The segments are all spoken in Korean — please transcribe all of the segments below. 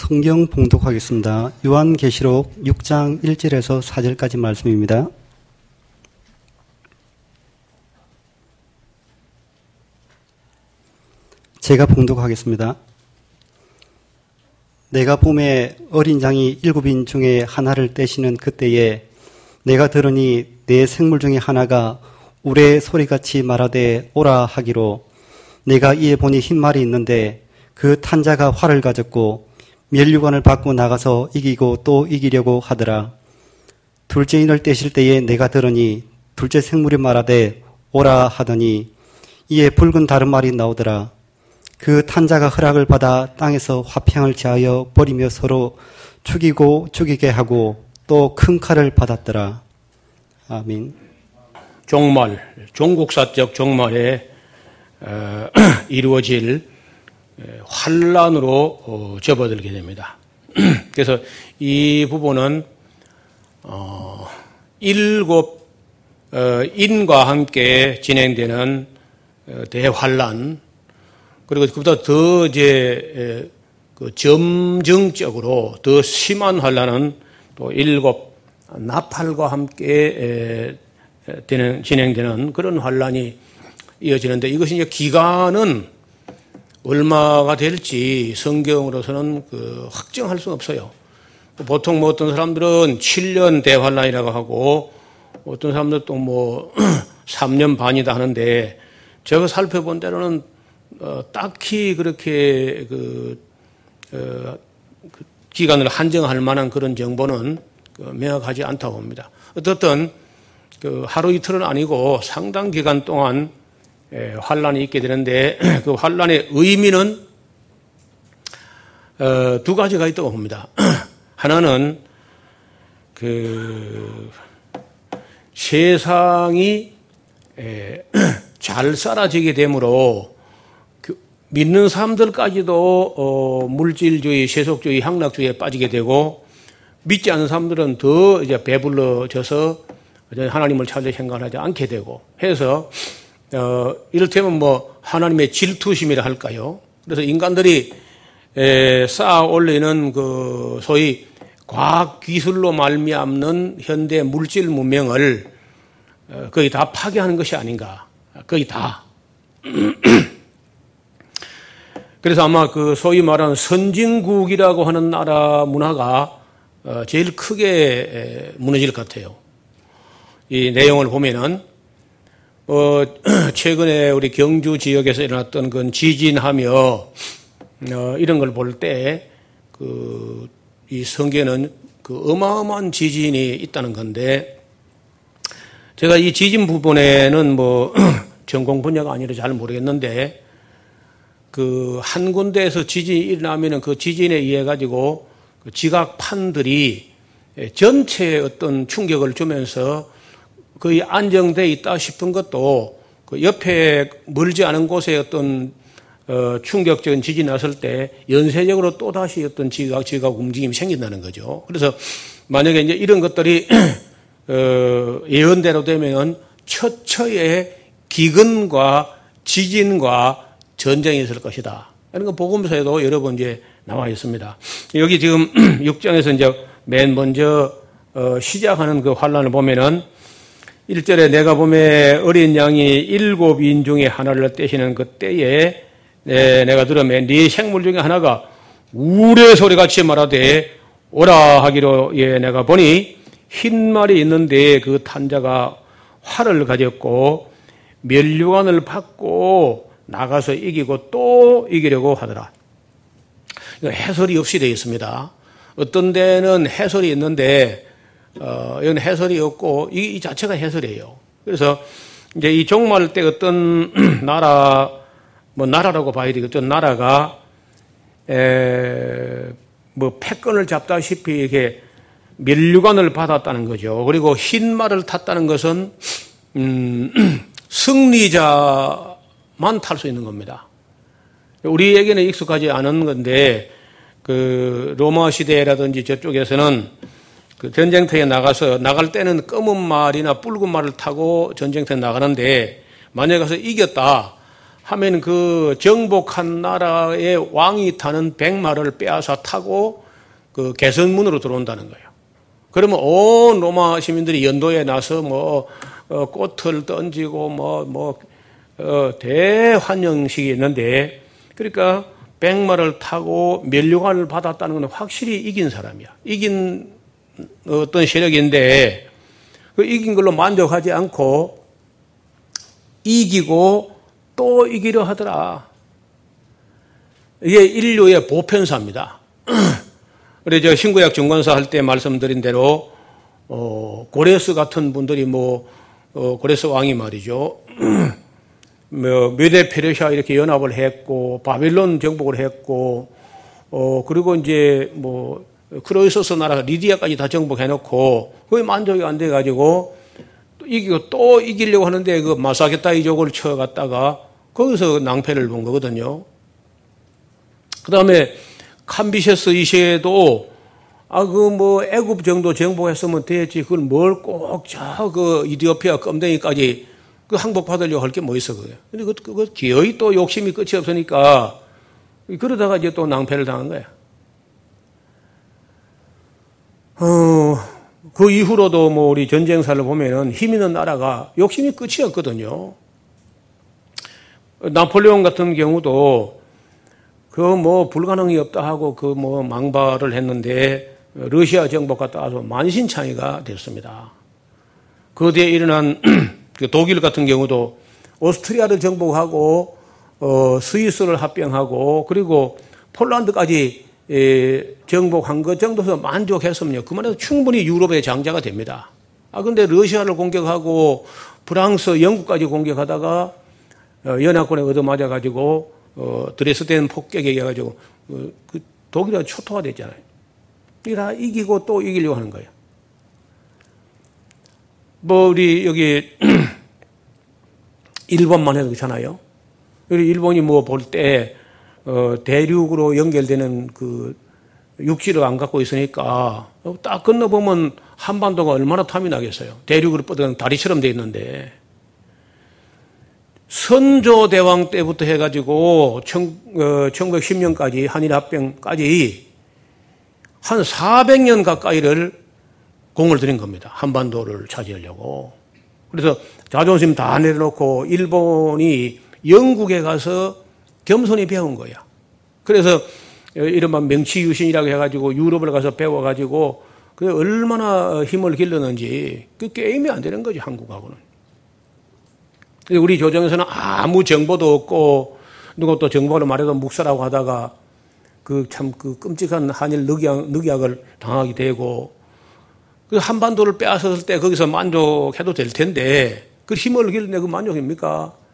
성경 봉독하겠습니다. 요한계시록 6장 1절에서 4절까지 말씀입니다. 제가 봉독하겠습니다. 내가 봄에 어린 양이 일곱인 중에 하나를 떼시는 그때에 내가 들으니 내 생물 중에 하나가 우레 소리같이 말하되 오라 하기로 내가 이에 보니 흰 말이 있는데 그 탄자가 활을 가졌고 멸류관을 받고 나가서 이기고 또 이기려고 하더라. 둘째 인을 떼실 때에 내가 들으니 둘째 생물이 말하되 오라 하더니 이에 붉은 다른 말이 나오더라. 그 탄자가 허락을 받아 땅에서 화평을 제하여 버리며 서로 죽이고 죽이게 하고 또 큰 칼을 받았더라. 아멘. 종말, 종국사적 종말에 어, 이루어질 환란으로 어, 접어들게 됩니다. 그래서 이 부분은 어, 일곱 어, 인과 함께 진행되는 어, 대환란 그리고 그보다 더 이제 그 점증적으로 더 심한 환란은 또 일곱 나팔과 함께 되는 진행되는 그런 환란이 이어지는데 이것이 이제 기간은 얼마가 될지 성경으로서는 그 확정할 수 없어요. 보통 뭐 어떤 사람들은 7년 대환란이라고 하고 어떤 사람들 또 뭐 3년 반이다 하는데 제가 살펴본 대로는 어, 딱히 그렇게 그, 어, 그 기간을 한정할 만한 그런 정보는 그 명확하지 않다고 봅니다. 어떻든 그 하루 이틀은 아니고 상당 기간 동안 예, 환란이 있게 되는데 그 환란의 의미는 어, 두 가지가 있다고 봅니다. 하나는 그 세상이 예, 잘 살아지게 되므로 그 믿는 사람들까지도 어, 물질주의, 세속주의, 향락주의에 빠지게 되고 믿지 않는 사람들은 더 이제 배불러져서 하나님을 찾을 생각을 하지 않게 되고 해서 어, 이를테면 뭐 하나님의 질투심이라 할까요? 그래서 인간들이 에, 쌓아 올리는 그 소위 과학 기술로 말미암는 현대 물질 문명을 어, 거의 다 파괴하는 것이 아닌가. 거의 다. 그래서 아마 그 소위 말하는 선진국이라고 하는 나라 문화가 어, 제일 크게 무너질 것 같아요. 이 내용을 보면은 어, 최근에 우리 경주 지역에서 일어났던 그 지진하며 어, 이런 걸 볼 때 그 이 성계는 그 어마어마한 지진이 있다는 건데 제가 이 지진 부분에는 뭐 전공 분야가 아니라 잘 모르겠는데 그 한 군데에서 지진이 일어나면은 그 지진에 의해 가지고 그 지각판들이 전체에 어떤 충격을 주면서 거의 안정돼 있다 싶은 것도 그 옆에 멀지 않은 곳에 어떤 어, 충격적인 지진이 났을 때 연쇄적으로 또 다시 어떤 지각, 지각 움직임이 생긴다는 거죠. 그래서 만약에 이제 이런 것들이 어, 예언대로 되면은 처처의 기근과 지진과 전쟁이 있을 것이다. 이런 거 복음서에도 여러 번 이제 나와 있습니다. 여기 지금 6장에서 이제 맨 먼저 어, 시작하는 그 환란을 보면은 1절에 내가 봄에 어린 양이 일곱 인 중에 하나를 떼시는 그 때에 네, 내가 들으면 네 생물 중에 하나가 우레 소리 같이 말하되 오라 하기로 예, 내가 보니 흰 말이 있는데 그 탄자가 활을 가졌고 멸류관을 받고 나가서 이기고 또 이기려고 하더라. 해설이 없이 되어 있습니다. 어떤 데는 해설이 있는데 어, 이건 해설이 없고 이, 이 자체가 해설이에요. 그래서 이제 이 종말 때 어떤 나라 뭐 나라라고 봐야 되겠죠. 나라가 에, 뭐 패권을 잡다시피 이렇게 멸류관을 받았다는 거죠. 그리고 흰 말을 탔다는 것은 음, 승리자만 탈 수 있는 겁니다. 우리에게는 익숙하지 않은 건데 그 로마 시대라든지 저쪽에서는 그 전쟁터에 나가서 나갈 때는 검은 말이나 붉은 말을 타고 전쟁터에 나가는데 만약에 가서 이겼다 하면 그 정복한 나라의 왕이 타는 백마를 빼앗아 타고 그 개선문으로 들어온다는 거예요. 그러면 온 로마 시민들이 연도에 나서 뭐 어, 꽃을 던지고 뭐뭐 뭐, 어, 대환영식이 있는데 그러니까 백마를 타고 면류관을 받았다는 건 확실히 이긴 사람이야. 이긴 어떤 세력인데 그 이긴 걸로 만족하지 않고 이기고 또 이기려 하더라. 이게 인류의 보편사입니다. 그래 저 신구약 정관사 할 때 말씀드린 대로 어, 고레스 같은 분들이 뭐 어, 고레스 왕이 말이죠. 뭐 메데 페르시아 이렇게 연합을 했고 바빌론 정복을 했고 어 그리고 이제 뭐 크로이소스 나라 리디아까지 다 정복해놓고 그게 만족이 안 돼가지고 또 이기고 또 이기려고 하는데 그 마사게타이족을 쳐갔다가 거기서 낭패를 본 거거든요. 그 다음에 캄비셰스 이시에도 아, 그, 뭐, 애굽 정도 정복했으면 되겠지. 그걸 뭘 꼭, 저, 그, 이디오피아 껌댕이까지 그 항복 받으려고 할 게 뭐 있어, 그게. 근데 그, 그, 기어이 또 욕심이 끝이 없으니까, 그러다가 이제 또 낭패를 당한 거야. 어, 그 이후로도 뭐 우리 전쟁사를 보면은 힘 있는 나라가 욕심이 끝이 없거든요. 나폴레옹 같은 경우도 그 뭐 불가능이 없다 하고 그 뭐 망발을 했는데 러시아 정복과 따라서 만신창이가 됐습니다. 그 뒤에 일어난 그 독일 같은 경우도 오스트리아를 정복하고 어, 스위스를 합병하고 그리고 폴란드까지 예, 정복한 것 정도서 만족했으면요. 그만해도 충분히 유럽의 장자가 됩니다. 아, 근데 러시아를 공격하고 프랑스, 영국까지 공격하다가 어, 연합군에 얻어맞아가지고 어, 드레스덴 폭격에 의해가지고 어, 그 독일이 초토화 됐잖아요. 다 이기고 또 이기려고 하는 거예요. 뭐 우리 여기 일본만 해도 그렇잖아요. 우리 일본이 뭐 볼 때 어, 대륙으로 연결되는 그 육지를 안 갖고 있으니까 딱 건너보면 한반도가 얼마나 탐이 나겠어요. 대륙으로 뻗어가는 다리처럼 돼 있는데 선조 대왕 때부터 해가지고 1910년까지 어, 한일 합병까지 한 400년 가까이를 공을 들인 겁니다. 한반도를 차지하려고. 그래서 자존심 다 내려놓고 일본이 영국에 가서 겸손히 배운 거야. 그래서 이른바 명치유신이라고 해가지고 유럽을 가서 배워가지고 그 얼마나 힘을 길렀는지 그 게임이 안 되는 거지 한국하고는. 우리 조정에서는 아무 정보도 없고 누가 또 정보를 말해도 묵사라고 하다가 그 참그 그 끔찍한 한일 늑약, 늑약을 당하게 되고 그 한반도를 빼앗았을 때 거기서 만족해도 될 텐데 그 힘을 길내 그 만족입니까?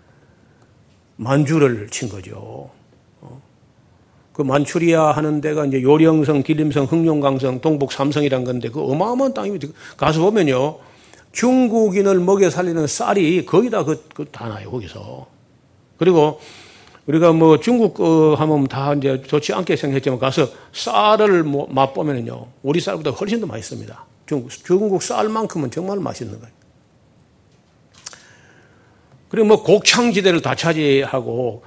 만주를 친 거죠. 어. 그 만추리아 하는 데가 이제 요령성, 기림성, 흥룡강성, 동북 삼성이란 건데 그 어마어마한 땅입니다. 가서 보면요. 중국인을 먹여 살리는 쌀이 거기다 그, 그 다 나요, 거기서. 그리고 우리가 뭐 중국 거 하면 다 이제 좋지 않게 생각했지만 가서 쌀을 뭐 맛보면요. 우리 쌀보다 훨씬 더 맛있습니다. 중국, 중국 쌀만큼은 정말 맛있는 거예요. 그리고 뭐 곡창지대를 다 차지하고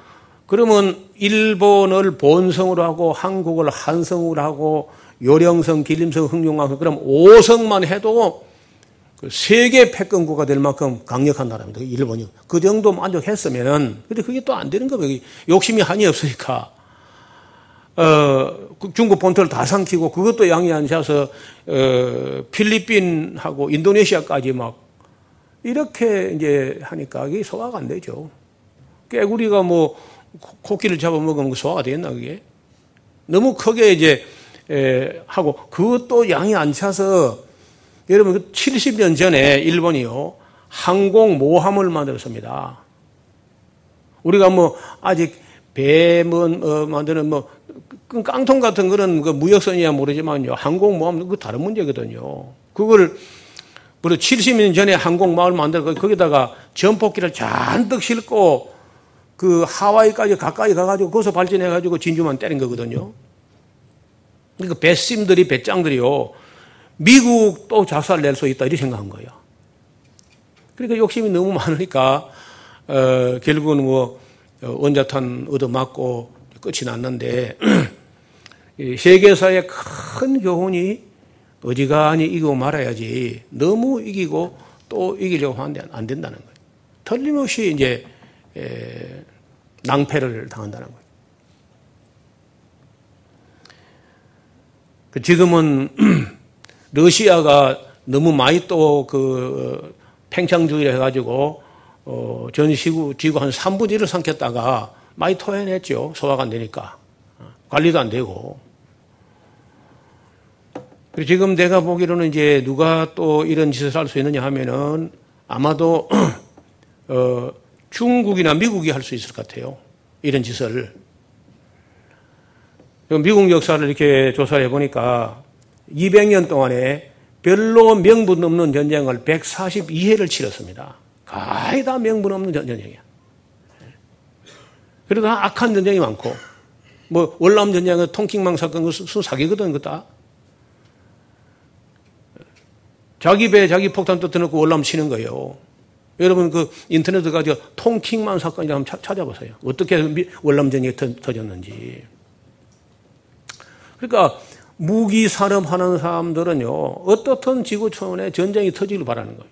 그러면 일본을 본성으로 하고 한국을 한성으로 하고 요령성, 기림성, 흥룡왕성 그럼 5성만 해도 그 세계 패권국가 될 만큼 강력한 나라입니다. 일본이. 그 정도 만족했으면은, 근데 그게 또 안 되는 거예요. 욕심이 한이 없으니까. 어, 그 중국 본토를 다 삼키고 그것도 양이 앉아서, 어, 필리핀하고 인도네시아까지 막 이렇게 이제 하니까 이게 소화가 안 되죠. 깨구리가 뭐 코끼를 잡아먹으면 그 소화가 되겠나 그게? 너무 크게 이제 에, 하고 그것도 양이 안 차서 여러분 70년 그 전에 일본이요 항공 모함을 만들었습니다. 우리가 뭐 아직 배문 어, 만드는 뭐 깡통 같은 그런 그 무역선이야 모르지만요 항공 모함 그 다른 문제거든요. 그걸 그리고 70년 전에 항공마을 만들고 거기다가 전폭기를 잔뜩 싣고 그 하와이까지 가까이 가가지고 거기서 발전해가지고 진주만 때린 거거든요. 그러니까 배심들이, 배짱들이요. 미국도 작살 낼 수 있다 이렇게 생각한 거예요. 그러니까 욕심이 너무 많으니까 어, 결국은 뭐 원자탄 얻어맞고 끝이 났는데 세계사의 큰 교훈이 어지간히 이기고 말아야지 너무 이기고 또 이기려고 하는데 안 된다는 거예요. 틀림없이 이제 낭패를 당한다는 거예요. 그 지금은 러시아가 너무 많이 또 그 팽창주의를 해가지고 어, 전 시구, 지구 한 3분의 1을 삼켰다가 많이 토해냈죠. 소화가 안 되니까. 관리도 안 되고. 그리고 지금 내가 보기로는 이제 누가 또 이런 짓을 할 수 있느냐 하면은 아마도 어, 중국이나 미국이 할 수 있을 것 같아요. 이런 짓을. 미국 역사를 이렇게 조사를 해보니까 200년 동안에 별로 명분 없는 전쟁을 142회를 치렀습니다. 거의 다 명분 없는 전쟁이야. 그래도 악한 전쟁이 많고, 뭐, 월남 전쟁은 통킹망 사건, 그수 사기거든, 그거 다. 자기 배에 자기 폭탄 떠뜨놓고 월남 치는 거예요. 여러분 그 인터넷에 가지고 통킹만 사건이 한번 찾아보세요. 어떻게 월남 전쟁이 터졌는지. 그러니까 무기 산업하는 사람들은요 어떻든 지구촌에 전쟁이 터지길 바라는 거예요.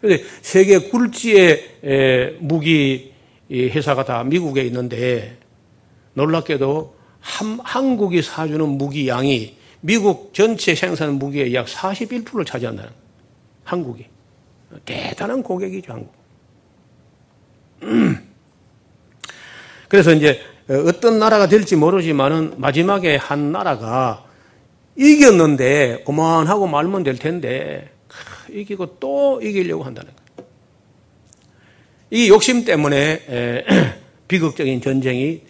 그런데 세계 굴지의 무기 회사가 다 미국에 있는데 놀랍게도 한, 한국이 사주는 무기 양이 미국 전체 생산 무기의 약 41%를 차지한다는. 한국이. 대단한 고객이죠, 한국. 그래서 이제 어떤 나라가 될지 모르지만은 마지막에 한 나라가 이겼는데 고만하고 말면 될 텐데 이기고 또 이기려고 한다는 거예요. 이 욕심 때문에 비극적인 전쟁이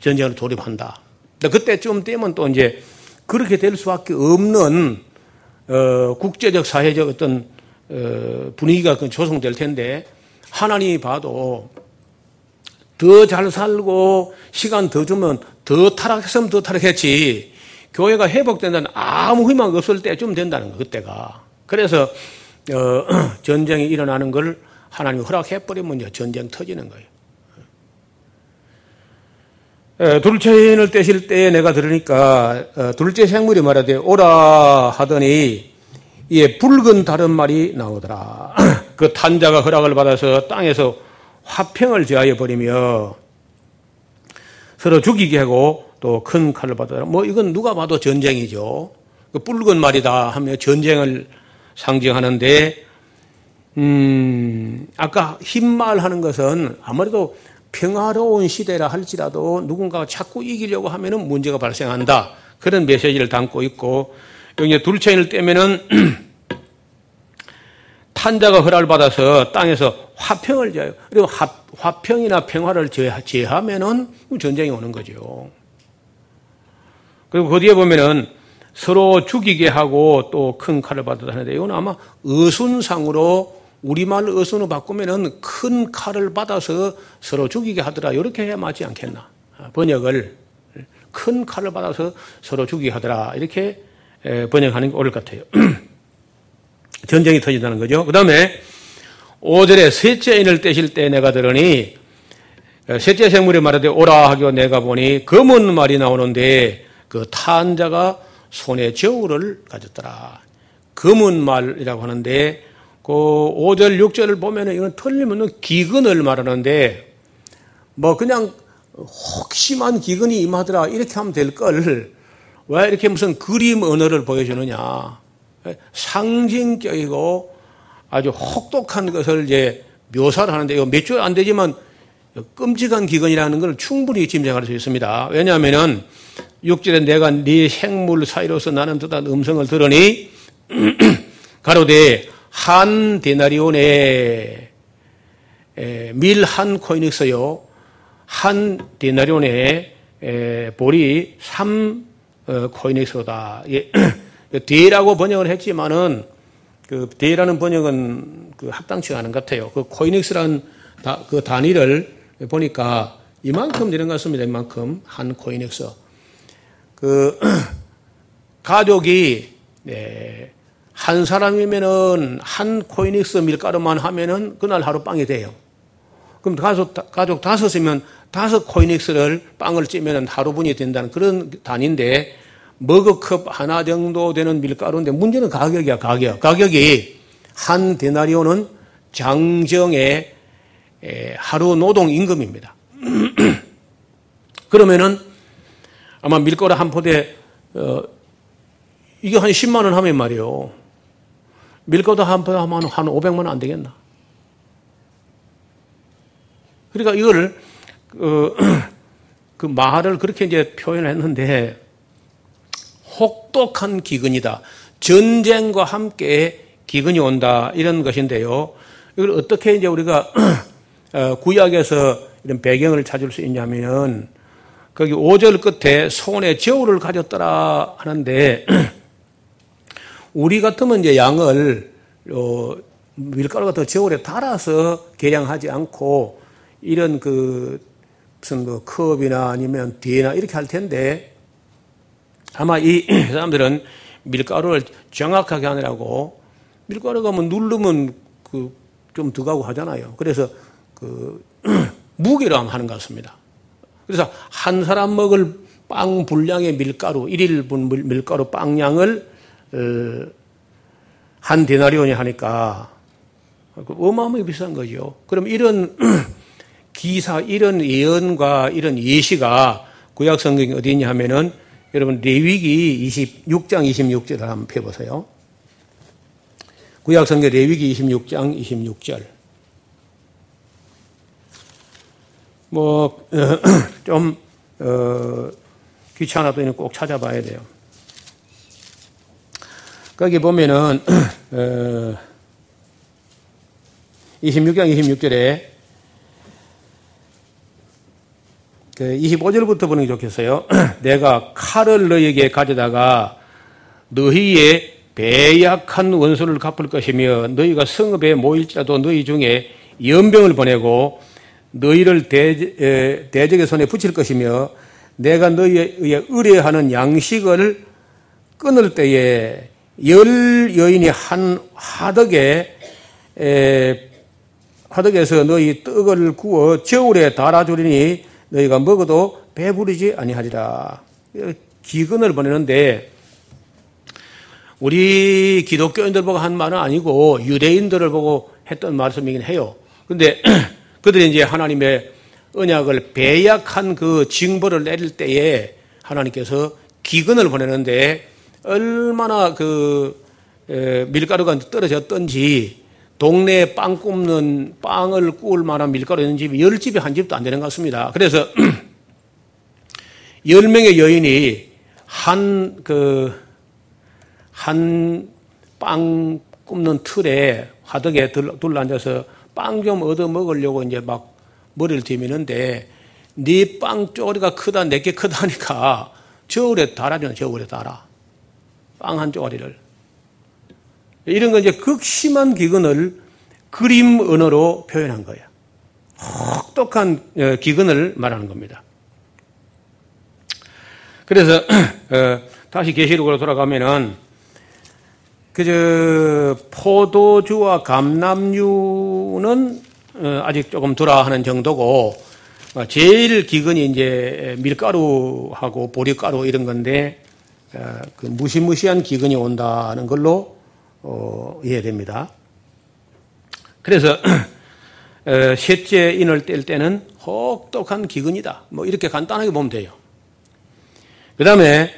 전쟁을 돌입한다. 그때쯤 되면 또 이제 그렇게 될 수밖에 없는 어, 국제적 사회적 어떤 어, 분위기가 그 조성될 텐데 하나님이 봐도 더 잘 살고 시간 더 주면 더 타락했으면 더 타락했지 교회가 회복된다는 아무 희망 없을 때쯤 된다는 거 그때가 그래서 어, 전쟁이 일어나는 걸 하나님이 허락해버리면 전쟁 터지는 거예요. 둘째 인을 떼실 때 내가 들으니까 어, 둘째 생물이 말하되 오라 하더니 예, 붉은 다른 말이 나오더라. 그 탄자가 허락을 받아서 땅에서 화평을 제하여 버리며 서로 죽이게 하고 또 큰 칼을 받아라. 뭐 이건 누가 봐도 전쟁이죠. 그 붉은 말이다 하며 전쟁을 상징하는데 음, 아까 흰 말 하는 것은 아무래도 평화로운 시대라 할지라도 누군가가 자꾸 이기려고 하면은 문제가 발생한다. 그런 메시지를 담고 있고, 여기 둘째인을 떼면은 탄자가 허락을 받아서 땅에서 화평을 제하요. 그리고 화, 평이나 평화를 제하면은 전쟁이 오는 거죠. 그리고 그 뒤에 보면은 서로 죽이게 하고 또 큰 칼을 받아다 하는데 이건 아마 의순상으로 우리말 어순으로 바꾸면은 큰 칼을 받아서 서로 죽이게 하더라. 이렇게 해야 맞지 않겠나. 번역을 큰 칼을 받아서 서로 죽이게 하더라. 이렇게 번역하는 게 옳을 것 같아요. 전쟁이 터진다는 거죠. 그 다음에 5절에 셋째 인을 떼실 때 내가 들으니 셋째 생물이 말하되 오라 하기로 내가 보니 검은 말이 나오는데 그 탄자가 손에 저울을 가졌더라. 검은 말이라고 하는데 그 5절, 6절을 보면 이건 틀리면 기근을 말하는데 뭐 그냥 혹심한 기근이 임하더라 이렇게 하면 될 걸 왜 이렇게 무슨 그림 언어를 보여주느냐 상징적이고 아주 혹독한 것을 이제 묘사를 하는데 이거 몇주안 되지만 끔찍한 기근이라는 걸 충분히 짐작할 수 있습니다. 왜냐하면은 6절에 내가 네 생물 사이로서 나는 듯한 음성을 들으니 가로되 한 데나리온에 밀 한 코인이 있어요. 한 데나리온에 볼이 3 어, 코인이 있어다. 대라고 번역을 했지만은 그 대라는 번역은 그 합당치가 않은 것 같아요. 그 코이닉스라는 다, 그 단위를 보니까 이만큼 되는 것 같습니다. 이만큼 한 코이닉스. 그 가족이 네, 한 사람이면은 한 코이닉스 밀가루만 하면은 그날 하루 빵이 돼요. 그럼 가족, 가족 다섯이면 다섯 코이닉스를 빵을 찌면 하루 분이 된다는 그런 단위인데 머그컵 하나 정도 되는 밀가루인데 문제는 가격이야, 가격. 가격이 한 데나리오는 장정의 하루 노동 임금입니다. 그러면은 아마 밀가루 한 포대 어, 이게 한 10만 원 하면 말이요. 밀가루 한 포대 하면 한 500만 원 안 되겠나? 그러니까 이거를 그, 그 말을 그렇게 이제 표현을 했는데 혹독한 기근이다. 전쟁과 함께 기근이 온다. 이런 것인데요. 이걸 어떻게 이제 우리가 어, 구약에서 이런 배경을 찾을 수 있냐면 거기 5절 끝에 손에 저울을 가졌더라 하는데 우리 같으면 이제 양을 어, 밀가루 같은 저울에 달아서 계량하지 않고 이런 그 무슨 그 컵이나 아니면 뒤에나 이렇게 할 텐데 아마 이 사람들은 밀가루를 정확하게 하느라고 밀가루가 뭐 누르면 그 좀 들어가고 하잖아요. 그래서 그 무게로 하는 것 같습니다. 그래서 한 사람 먹을 빵 분량의 밀가루, 1일분 밀가루 빵량을 어, 한 데나리온이 하니까 그 어마어마하게 비싼 거죠. 그럼 이런 기사, 이런 예언과 이런 예시가 구약 성경이 어디 있냐 하면은 여러분 레위기 26장 26절을 한번 펴 보세요. 구약 성경 레위기 26장 26절. 뭐, 좀, 어, 귀찮아도 꼭 찾아봐야 돼요. 거기 보면은, 어, 26장 26절에 그 25절부터 보는 게 좋겠어요. 내가 칼을 너에게 가져다가 너희의 배약한 원수를 갚을 것이며 너희가 성읍에 모일지라도 너희 중에 연병을 보내고 너희를 대, 적의 손에 붙일 것이며 내가 너희에 의뢰하는 양식을 끊을 때에 열 여인이 한 하덕에 하덕에서 너희 떡을 구워 저울에 달아주리니 너희가 먹어도 배부르지 아니하리라. 기근을 보내는데 우리 기독교인들 보고 한 말은 아니고 유대인들을 보고 했던 말씀이긴 해요. 근데 그들이 이제 하나님의 언약을 배약한 그 징벌을 내릴 때에 하나님께서 기근을 보내는데 얼마나 그 밀가루가 떨어졌던지 동네에 빵 굽는 빵을 구울 만한 밀가루 있는 집이 열 집이 한 집도 안 되는 것 같습니다. 그래서 열 명의 여인이 한 그 한 빵 굽는 틀에 화덕에 둘러 앉아서 빵 좀 얻어 먹으려고 이제 막 머리를 뒤미는데 네 빵 쪼가리가 크다 내게 크다니까 저울에 달아줘 저울에 달아 빵한 쪼가리를 이런 건 이제 극심한 기근을 그림 언어로 표현한 거예요. 혹독한 어, 기근을 말하는 겁니다. 그래서 어, 다시 계시록으로 돌아가면은 그저 포도주와 감남류는 어, 아직 조금 덜하는 정도고 제일 기근이 이제 밀가루하고 보리가루 이런 건데 그 무시무시한 기근이 온다는 걸로 어, 이해됩니다. 그래서 어, 셋째 인을 뗄 때는 혹독한 기근이다. 뭐 이렇게 간단하게 보면 돼요. 그 다음에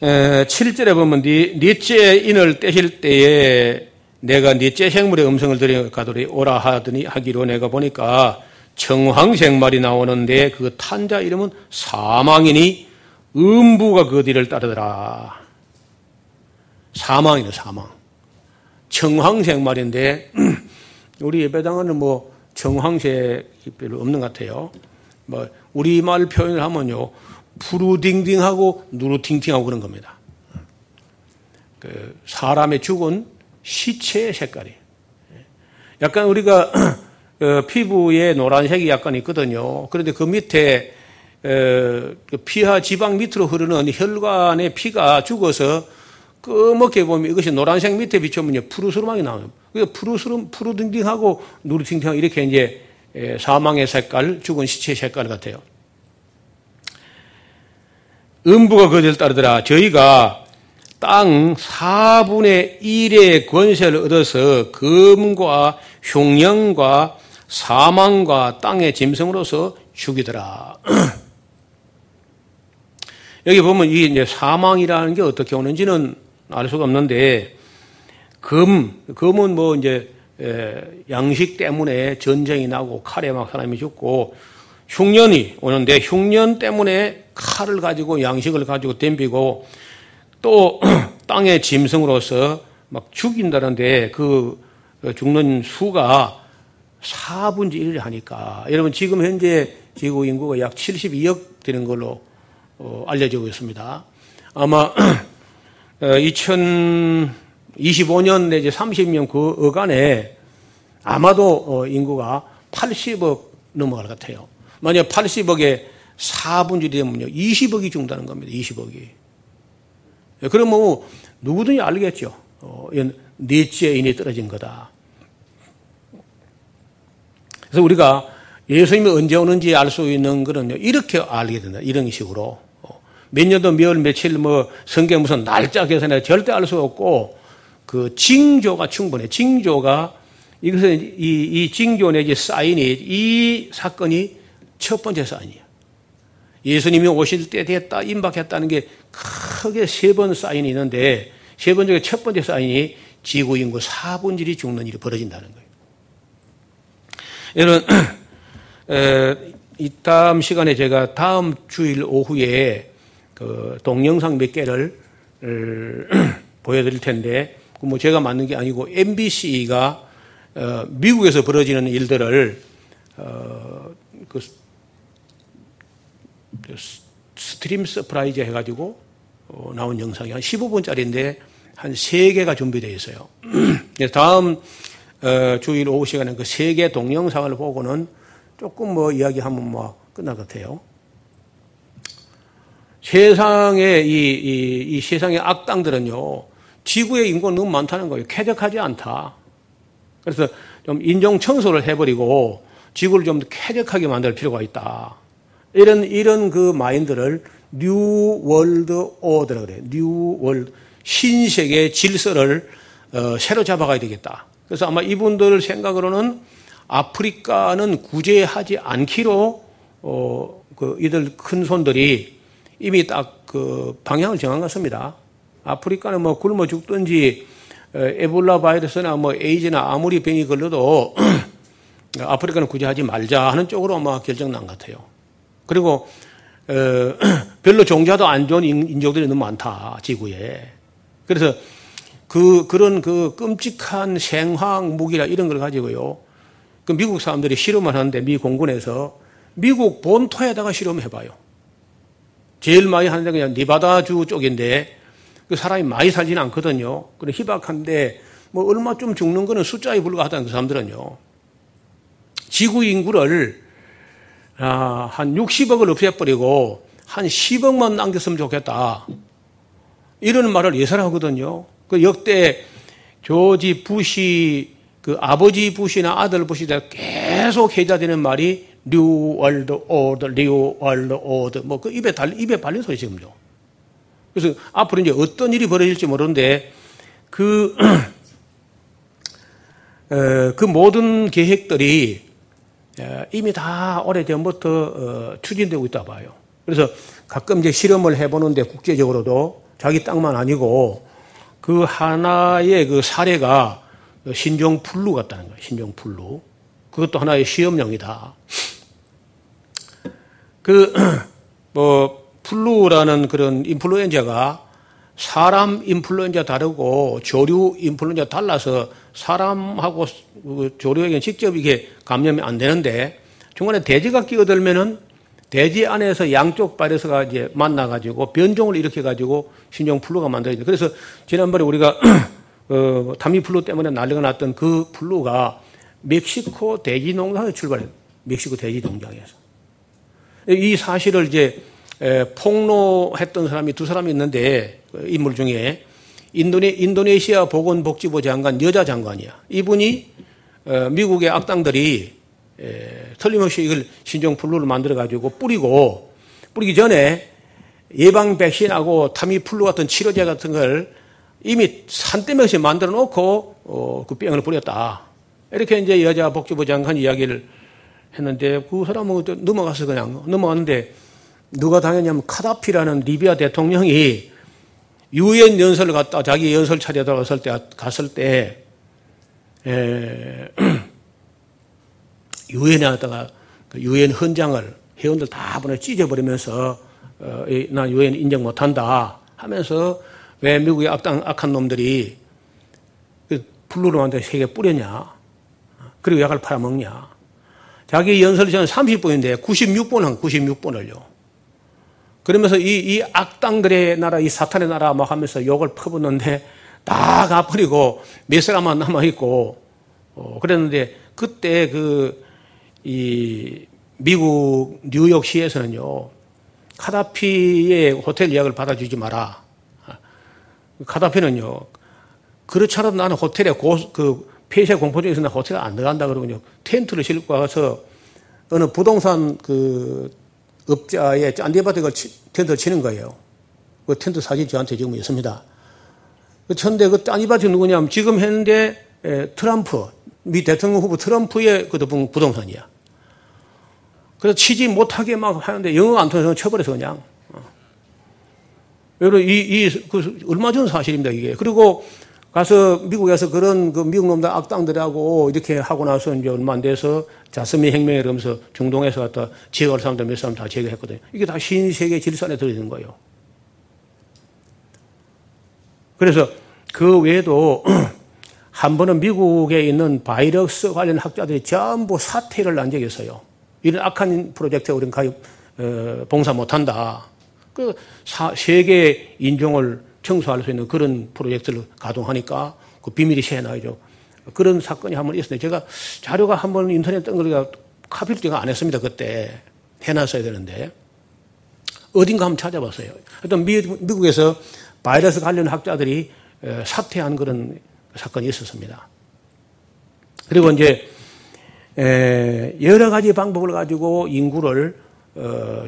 7절에 보면 넷째 인을 떼실 때에 내가 넷째 생물의 음성을 들여 가더니 오라 하더니 하기로 내가 보니까 청황색 말이 나오는데 그 탄자 이름은 사망이니 음부가 그 뒤를 따르더라. 사망이네 사망. 청황색 말인데 우리 예배당은 뭐 청황색이 별로 없는 것 같아요. 뭐 우리말 표현을 하면요 푸르딩딩하고 누르팅팅하고 그런 겁니다. 그 사람의 죽은 시체의 색깔이 약간 우리가 어, 피부에 노란색이 약간 있거든요. 그런데 그 밑에 어, 그 피하 지방 밑으로 흐르는 혈관의 피가 죽어서 끄먹게 보면 이것이 노란색 밑에 비추면 푸르스름하게 나와요. 그래서 푸르스름, 푸르딩딩하고 누르팅팅하고 이렇게 이제 사망의 색깔, 죽은 시체의 색깔 같아요. 음부가 그들 따르더라. 저희가 땅 4분의 1의 권세를 얻어서 금과 흉령과 사망과 땅의 짐승으로서 죽이더라. 여기 보면 이 이제 사망이라는 게 어떻게 오는지는 알 수가 없는데 금, 금은 뭐 이제 양식 때문에 전쟁이 나고 칼에 막 사람이 죽고 흉년이 오는데 흉년 때문에 칼을 가지고 양식을 가지고 덤비고 또 땅의 짐승으로서 막 죽인다는데 그 죽는 수가 4분의 1을 하니까. 여러분 지금 현재 지구 인구가 약 72억 되는 걸로 어, 알려지고 있습니다. 아마 2025년 어, 내지 30년 그 어간에 아마도 어, 인구가 80억 넘어갈 것 같아요. 만약 80억에 4분의 1이 되면요. 20억이 죽는다는 겁니다. 20억이. 예, 그러면 뭐 누구든지 알겠죠. 어, 넷째 인이 떨어진 거다. 그래서 우리가 예수님이 언제 오는지 알 수 있는 거는요. 이렇게 알게 된다. 이런 식으로. 어, 몇 년도 몇 며칠 뭐 성경 무슨 날짜 계산해 절대 알 수 없고 그 징조가 충분해. 징조가 이것은 이, 이 징조 내지 사인이 이 사건이 첫 번째 사인이야. 예수님이 오실 때 됐다, 임박했다는 게 크게 세 번 사인이 있는데 세 번 중에 첫 번째 사인이 지구 인구 4분질이 죽는 일이 벌어진다는 거예요. 여러분, 이 다음 시간에 제가 다음 주일 오후에 그 동영상 몇 개를 보여드릴 텐데, 그뭐 제가 만든 게 아니고 MBC가 어, 미국에서 벌어지는 일들을 어, Extreme Surprise 해가지고 어, 나온 영상이 한 15분짜리인데 한 3개가 준비되어 있어요. 다음 어, 주일 오후 시간에 그 3개 동영상을 보고는 조금 뭐 이야기하면 뭐 끝날 것 같아요. 세상의 이, 이, 이 세상의 악당들은요, 지구의 인구가 너무 많다는 거예요. 쾌적하지 않다. 그래서 좀 인종 청소를 해버리고 지구를 좀 쾌적하게 만들 필요가 있다. 이런, 이런 그 마인드를 New World Order라 그래요. New World. 신세계 질서를 어, 새로 잡아가야 되겠다. 그래서 아마 이분들 생각으로는 아프리카는 구제하지 않기로 어, 그 이들 큰 손들이 이미 딱 그 방향을 정한 것 같습니다. 아프리카는 뭐 굶어 죽든지 에볼라 바이러스나 뭐 에이즈나 아무리 병이 걸려도 아프리카는 구제하지 말자 하는 쪽으로 아마 결정 난 것 같아요. 그리고 어, 별로 종자도 안 좋은 인종들이 너무 많다 지구에. 그래서 그 그런 그 끔찍한 생화학 무기라 이런 걸 가지고요. 그 미국 사람들이 실험을 하는데 미 공군에서 미국 본토에다가 실험해봐요. 제일 많이 하는 데 그냥 니바다주 쪽인데 그 사람이 많이 살지는 않거든요. 그래 희박한데 뭐 얼마 좀 죽는 거는 숫자에 불과하다는 그 사람들은요. 지구 인구를 아, 한 60억을 없애버리고 한 10억만 남겼으면 좋겠다. 이런 말을 역설하거든요. 그 역대 조지 부시 그 아버지 부시나 아들 부시 때 계속 회자되는 말이 New World Order, New World Order 뭐그 입에 달 입에 발린 소리 지금요. 그래서 앞으로 이제 어떤 일이 벌어질지 모르는데 그, 어, 그 모든 계획들이 이미 다 오래전부터 어, 추진되고 있다 봐요. 그래서 가끔 이제 실험을 해보는데 국제적으로도 자기 땅만 아니고 그 하나의 그 사례가 신종플루 같다는 거예요. 신종플루. 그것도 하나의 시험용이다. 그, 뭐, 플루라는 그런 인플루엔자가 사람 인플루엔자 다르고 조류 인플루엔자 달라서 사람하고 그 조류에게 직접 이게 감염이 안 되는데 중간에 돼지가 끼어들면은 돼지 안에서 양쪽 바이러스가 이제 만나가지고 변종을 일으켜가지고 신종 플루가 만들어집니다. 그래서 지난번에 우리가 어, 타미플루 때문에 난리가 났던 그 플루가 멕시코 돼지 농장에서 출발해요. 멕시코 돼지 농장에서. 이 사실을 이제 폭로했던 사람이 두 사람이 있는데 그 인물 중에 인도네, 인도네 시아 보건복지부 장관 여자 장관이야. 이분이 어, 미국의 악당들이 에, 틀림없이 이걸 신종 플루를 만들어 가지고 뿌리고 뿌리기 전에 예방 백신하고 타미플루 같은 치료제 같은 걸 이미 산더미없이 만들어 놓고 어, 그 병을 뿌렸다. 이렇게 이제 여자 복지부 장관 이야기를 했는데 그 사람은 넘어가서 그냥 넘어갔는데 누가 당했냐면 카다피라는 리비아 대통령이 유엔 연설을 갔다 자기 연설 차례 들어갔을 때 갔을 때 유엔에 갔다가 그 유엔 헌장을 회원들 다 보내 찢어버리면서 어, 나 유엔 인정 못한다 하면서 왜 미국의 악당 악한 놈들이 그 블루로한테 세계 뿌렸냐 그리고 약을 팔아먹냐 자기 연설 시간 30분인데 96번 한 96번을요. 그러면서 이, 이 악당들의 나라, 이 사탄의 나라 막 하면서 욕을 퍼붓는데 다 가버리고 몇 사람만 남아있고, 어, 그랬는데 그때 그, 이, 미국 뉴욕시에서는요, 카다피의 호텔 예약을 받아주지 마라. 카다피는요, 그렇지 않아도 나는 호텔에 고, 그, 폐쇄 공포증에서 나 호텔에 안 들어간다 그러군요. 텐트를 싣고 가서 어느 부동산 그 업자의 짠디밭에 그 텐트를 치는 거예요. 그 텐트 사진 저한테 지금 있습니다. 그런데 그 짠디밭이 누구냐면 지금 했는데 트럼프, 미 대통령 후보 트럼프의 그 부동산이야. 그래서 치지 못하게 막 하는데 영어가 안 통해서 쳐버려서 그냥. 어. 여러분, 이, 이, 그, 얼마 전 사실입니다, 이게. 그리고 가서 미국에서 그런 그 미국 놈들 악당들하고 이렇게 하고 나서 이제 얼마 안 돼서 자스민 혁명을 하면서 중동에서 갔다 제거할 사람들 몇 사람 다 제거했거든요. 이게 다 신세계 질서 안에 들어있는 거예요. 그래서 그 외에도 한 번은 미국에 있는 바이러스 관련 학자들이 전부 사퇴를 난 적이 있어요. 이런 악한 프로젝트에 우리는 가입, 어, 봉사 못한다. 그 사, 세계 인종을 청소할 수 있는 그런 프로젝트를 가동하니까 그 비밀이 새어나오죠. 그런 사건이 한 번 있었는데 제가 자료가 한 번 인터넷 뜬 거가 카피를 제가 안 했습니다. 그때 해놨어야 되는데 어딘가 한번 찾아봤어요. 하여튼 미국에서 바이러스 관련 학자들이 사퇴한 그런 사건이 있었습니다. 그리고 이제 여러 가지 방법을 가지고 인구를 어,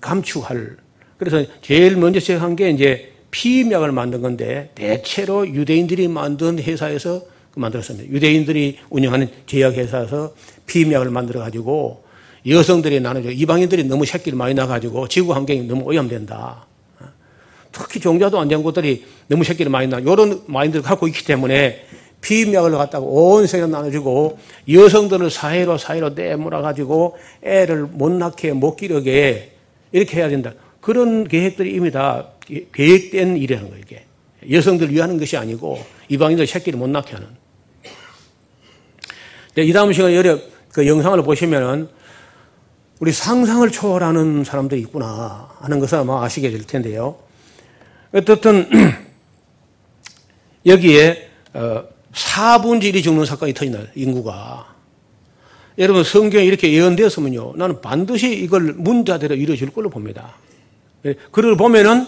감축할 그래서 제일 먼저 시작한 게 이제 피임약을 만든 건데 대체로 유대인들이 만든 회사에서 그 만들었습니다. 유대인들이 운영하는 제약회사에서 피임약을 만들어 가지고 여성들이 나누죠. 이방인들이 너무 새끼를 많이 나가지고 지구 환경이 너무 오염된다. 특히 종자도 안 된 곳들이 너무 새끼를 많이 나. 이런 마인드를 갖고 있기 때문에 피임약을 갖다가 온 세계 나눠주고 여성들을 사회로 사회로 내몰아 가지고 애를 못 낳게 못 기르게 이렇게 해야 된다. 그런 계획들이 이미 다 계획된 일이라는 거예요, 이게. 여성들 위하는 것이 아니고 이방인들 새끼를 못 낳게 하는. 이 다음 시간에 여러 그 영상을 보시면은 우리 상상을 초월하는 사람들이 있구나 하는 것을 아마 아시게 될 텐데요. 어떻든 여기에 4분의 어, 1이 죽는 사건이 터진다, 인구가. 여러분 성경에 이렇게 예언되었으면요. 나는 반드시 이걸 문자대로 이루어질 걸로 봅니다. 예, 그를 보면은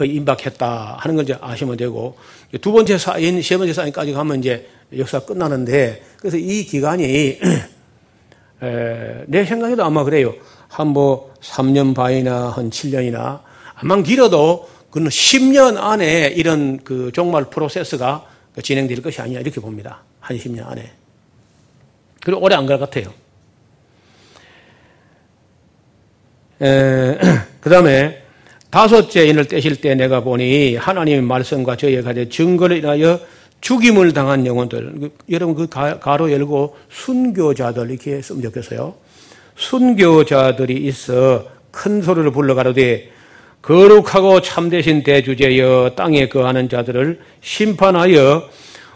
아, 그 임박했다 하는 걸 이제 아시면 되고 두 번째 사인, 세 번째 사인까지 가면 이제 역사 끝나는데 그래서 이 기간이 에, 내 생각에도 아마 그래요. 한 뭐 3년 반이나 한 7년이나 아마 길어도 그는 10년 안에 이런 그 종말 프로세스가 진행될 것이 아니냐 이렇게 봅니다. 한 10년 안에. 그리고 오래 안 갈 것 같아요. 그 다음에 다섯째 인을 떼실 때 내가 보니 하나님의 말씀과 저희에 가져 증거를 인하여 죽임을 당한 영혼들. 여러분 그 가로 열고 순교자들 이렇게 쓰면 좋겠어요. 순교자들이 있어 큰 소리를 불러 가로되 거룩하고 참되신 대주제여 땅에 거하는 자들을 심판하여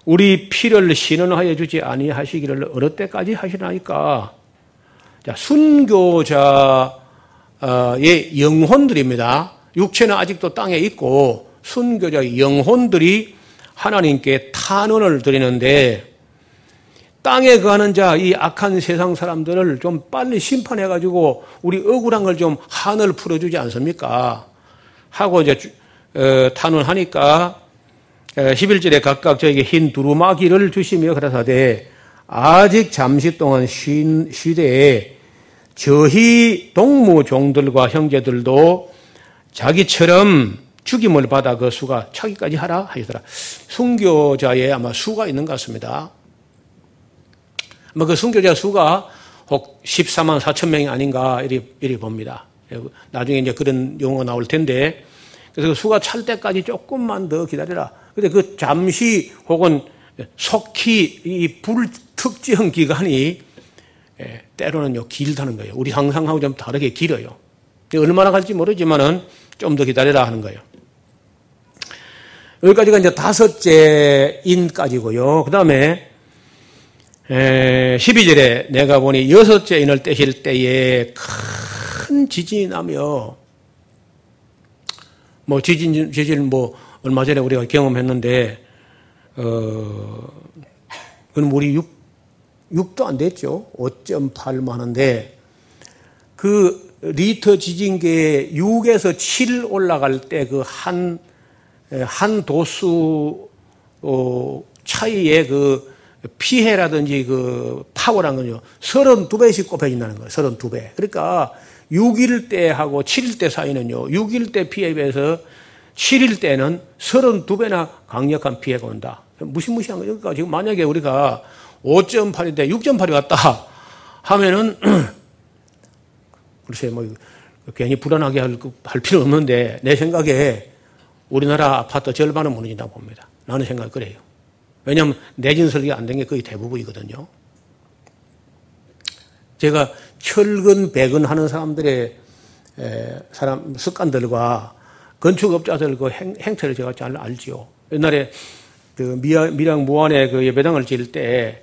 우리 피를 신원하여 주지 아니하시기를 어느 때까지 하시나이까? 자, 순교자 의 영혼들입니다. 육체는 아직도 땅에 있고 순교자의 영혼들이 하나님께 탄원을 드리는데 땅에 거하는 자, 이 악한 세상 사람들을 좀 빨리 심판해가지고 우리 억울한 걸 좀 한을 풀어주지 않습니까? 하고 이제 어, 탄원하니까 11절에 각각 저에게 흰 두루마기를 주시며 그러사대 아직 잠시 동안 쉰 시대에 저희 동무종들과 형제들도 자기처럼 죽임을 받아 그 수가 차기까지 하라 하시더라. 순교자의 아마 수가 있는 것 같습니다. 아마 그 순교자 수가 혹 14만 4천 명이 아닌가 이리, 봅니다. 나중에 이제 그런 용어가 나올 텐데 그래서 그 수가 찰 때까지 조금만 더 기다려라. 근데 그 잠시 혹은 속히 이 불특정 기간이 예, 때로는요 길다는 거예요. 우리 상상하고 좀 다르게 길어요. 얼마나 갈지 모르지만은 좀 더 기다려라 하는 거예요. 여기까지가 이제 다섯째 인까지고요. 그 다음에 12절에 내가 보니 여섯째 인을 떼실 때에 큰 지진이 나며 뭐 지진 지진 뭐 얼마 전에 우리가 경험했는데 어 그건 우리 6 6도 안 됐죠. 5.8만 하는데 그 리터 지진계에 6에서 7 올라갈 때 그한 예, 한 도수 어, 차이의 그 피해라든지 그 파워란 건요. 32배씩 곱해진다는 거예요. 32배. 그러니까 6일 때하고 7일 때 사이는요. 6일 때 피해에 비해서 7일 때는 32배나 강력한 피해가 온다. 무시무시한 거죠. 그러니까 지금 만약에 우리가 5.8인데 6.8이 왔다 하면은 글쎄 뭐 괜히 불안하게 할, 할 필요 없는데 내 생각에 우리나라 아파트 절반은 무너진다고 봅니다. 나는 생각이 그래요. 왜냐하면 내진 설계가 안 된 게 거의 대부분이거든요. 제가 철근, 배근 하는 사람들의 사람 습관들과 건축업자들 그 행, 행태를 제가 잘 알지요. 옛날에 그 미량, 미량 무안에 그 예배당을 지을 때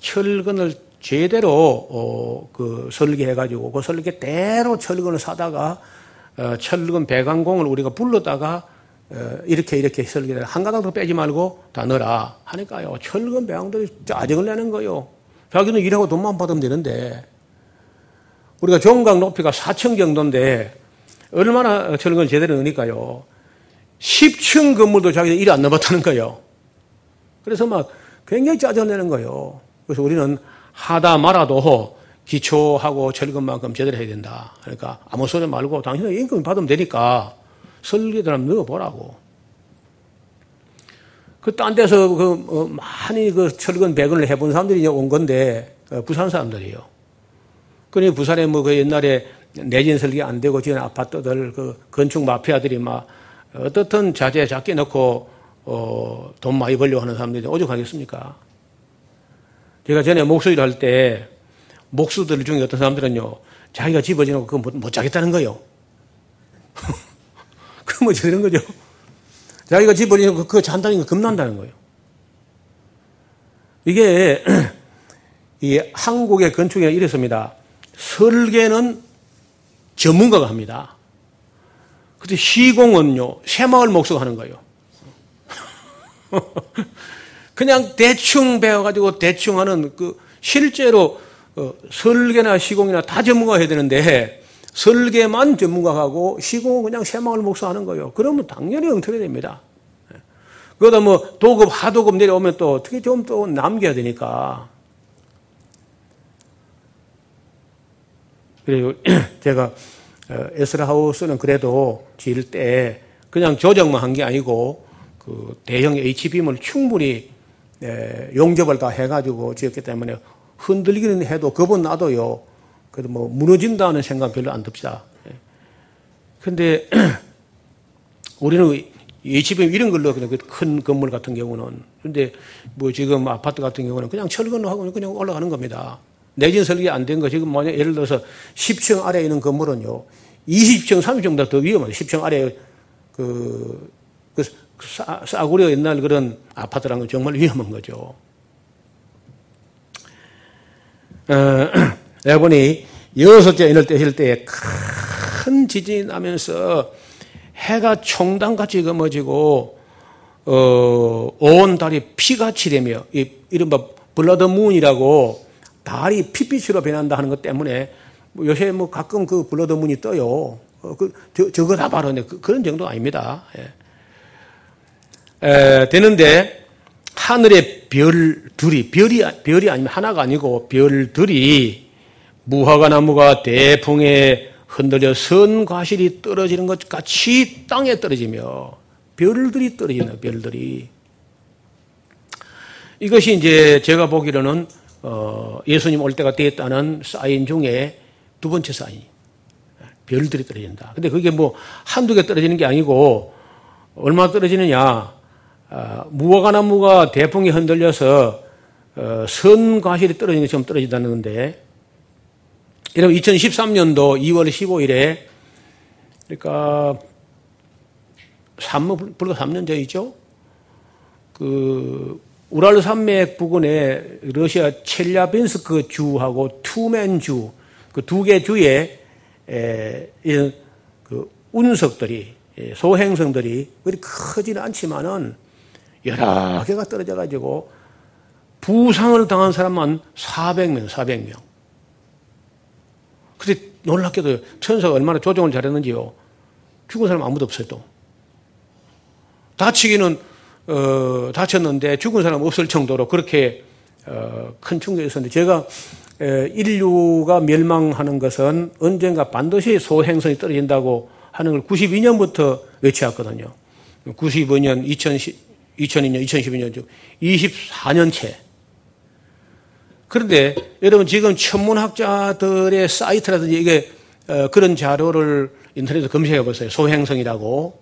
철근을 제대로 어, 그 설계해가지고 그 설계대로 철근을 사다가 어, 철근 배관공을 우리가 불렀다가 어, 이렇게 이렇게 설계를 한 가닥도 빼지 말고 다 넣어라 하니까요. 철근 배양들이 짜증을 내는 거요. 자기는 일하고 돈만 받으면 되는데 우리가 종각 높이가 4층 정도인데 얼마나 철근 제대로 넣으니까요. 10층 건물도 자기들 일안 넣어봤다는 거예요. 그래서 막 굉장히 짜증을 내는 거예요. 그래서 우리는 하다 말아도 기초하고 철근만큼 제대로 해야 된다. 그러니까 아무 소리 말고 당신은 임금 받으면 되니까 한번 넣어보라고. 그 딴 데서 그 어, 많이 그 철근 배근을 해본 사람들이 온 건데 어, 부산 사람들이에요. 그러니 부산에 뭐 그 옛날에 내진 설계 안 되고 지은 아파트들 그 건축 마피아들이 막 어떻든 자재 작게 넣고 어, 돈 많이 벌려고 하는 사람들이 오죽하겠습니까? 제가 전에 목소리를 할 때 목수들 중에 어떤 사람들은요 자기가 집어지는 거 그거 못, 못 자겠다는 거요. 그러면 저런 거죠. 자기가 집어리는 거, 그거 잔다는 거 겁난다는 거예요. 이게, 이 한국의 건축에 이랬습니다. 설계는 전문가가 합니다. 근데 시공은요, 새마을 목수가 하는 거예요. 그냥 대충 배워가지고 대충 하는 그 실제로 어, 설계나 시공이나 다 전문가가 해야 되는데 설계만 전문가하고 시공은 그냥 새마을 목사하는 거예요. 그러면 당연히 엉터리 됩니다. 예. 그러다 뭐 도급, 하도급 내려오면 또 어떻게 좀 또 남겨야 되니까. 그리고 제가 어, 에스라 하우스는 그래도 지을 때 그냥 조정만 한 게 아니고 그 대형 H빔을 충분히 예, 용접을 다 해가지고 지었기 때문에 흔들기는 해도 겁은 나도요. 그래도 뭐 무너진다는 생각 별로 안 듭시다. 예. 우리는 예치병 이런 걸로 그큰 건물 같은 경우는 그런데 뭐 지금 아파트 같은 경우는 그냥 철근로 하고 그냥 올라가는 겁니다. 내진 설계 안 된 거 지금 만약 예를 들어서 10층 아래에 있는 건물은요 20층, 30층보다 더 위험해요. 10층 아래 그, 그 싸, 싸구려 옛날 그런 아파트라는 건 정말 위험한 거죠. 어, 보니 여섯째 떼실 때 큰 지진이 나면서 해가 총담같이 검어지고 어, 온 달이 피같이 되며 이, 이른바 blood moon이라고 달이 피빛으로 변한다 하는 것 때문에 뭐 요새 뭐 가끔 그 blood moon이 떠요. 어, 그, 저, 저거 다 바로 그, 그런 정도 아닙니다. 예. 에, 되는데 하늘의 별들이 별이 별이 아니면 하나가 아니고 별들이 무화과 나무가 대풍에 흔들려 선 과실이 떨어지는 것 같이 땅에 떨어지며 별들이 떨어지는 별들이 이것이 이제 제가 보기로는 어, 예수님 올 때가 되었다는 사인 중에 두 번째 사인. 별들이 떨어진다. 근데 그게 뭐 한두 개 떨어지는 게 아니고 얼마 떨어지느냐. 어, 무화과 나무가 대풍이 흔들려서 어, 선 과실이 떨어지는 것처럼 떨어진다는 건데 여러분 2013년도 2월 15일에 그러니까 3, 불과 3년 전이죠. 그 우랄 산맥 부근에 러시아 첼야빈스크 주하고 투맨 주, 그 두 개 주에 에, 이런 그 운석들이 예, 소행성들이 그리 크지는 않지만은 여러 개가 떨어져 가지고 부상을 당한 사람만 400명, 400명. 근데 놀랍게도 천사가 얼마나 조정을 잘했는지요. 죽은 사람 아무도 없어요, 또. 다치기는 어, 다쳤는데 죽은 사람 없을 정도로 그렇게 어, 큰 충격이 있었는데 제가 에, 인류가 멸망하는 것은 언젠가 반드시 소행성이 떨어진다고 하는 걸 92년부터 외치었거든요. 95년, 2010, 2002년, 2012년 24년째. 그런데 여러분 지금 천문학자들의 사이트라든지 이게 어, 그런 자료를 인터넷에 검색해 보세요. 소행성이라고.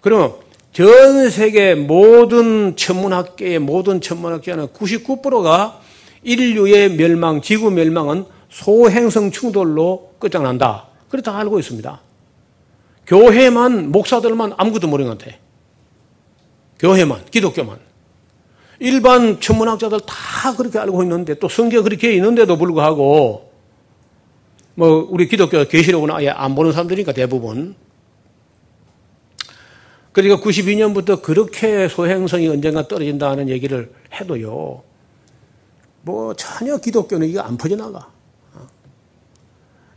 그러면 전 세계 모든 천문학계의 모든 천문학자는 99%가 인류의 멸망, 지구 멸망은 소행성 충돌로 끝장난다. 그렇게 다 알고 있습니다. 교회만, 목사들만 아무것도 모르는 것 같아. 교회만, 기독교만. 일반 천문학자들 다 그렇게 알고 있는데 또 성경 그렇게 있는데도 불구하고 뭐 우리 기독교 계시록은 아예 안 보는 사람들이니까 대부분 그러니까 92년부터 그렇게 소행성이 언젠가 떨어진다는 얘기를 해도요, 뭐 전혀 기독교는 이거 안 퍼져나가.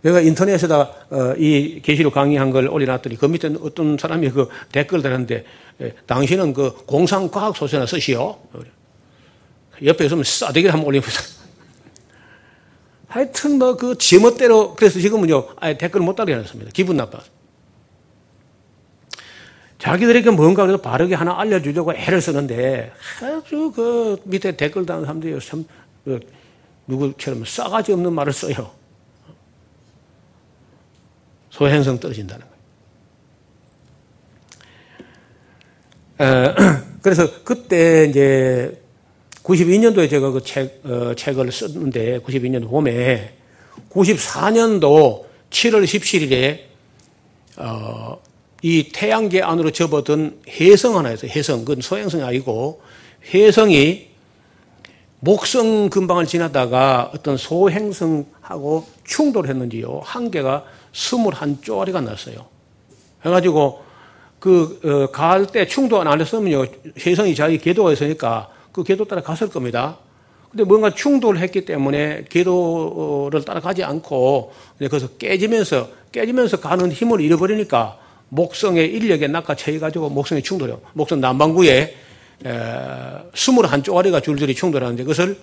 내가 인터넷에다 어, 이 계시록 강의한 걸 올려놨더니 그 밑에 어떤 사람이 그 댓글 달았는데 예, 당신은 그 공상과학 소설나 쓰시오. 옆에 있으면 싸대기를 한번 올려보세요. 하여튼 뭐 그 제멋대로 그래서 지금은요 아예 댓글 못 달게 해놨습니다. 기분 나빠서. 자기들에게 뭔가 그래도 바르게 하나 알려주려고 애를 쓰는데 아주 그 밑에 댓글 다는 사람들이 참그 누구처럼 싸가지 없는 말을 써요. 소행성 떨어진다는 거예요. 그래서 그때 이제 92년도에 제가 그 책, 어, 책을 썼는데 92년도 봄에 94년도 7월 17일에 어, 이 태양계 안으로 접어든 해성 하나에서 해성, 그건 소행성이 아니고 해성이 목성 근방을 지나다가 어떤 소행성하고 충돌했는지요. 한 개가 21쪼리가 났어요. 해가지고 그, 어, 갈때 충돌 안 했으면요. 해성이 자기 궤도가 있으니까 그 궤도 따라 갔을 겁니다. 근데 뭔가 충돌을 했기 때문에 궤도를 따라가지 않고 거기서 깨지면서, 깨지면서 가는 힘을 잃어버리니까 목성의 인력에 낚아채가지고 목성이 충돌해요. 목성 남반구에 21쪼가리가 줄줄이 충돌하는데 그것을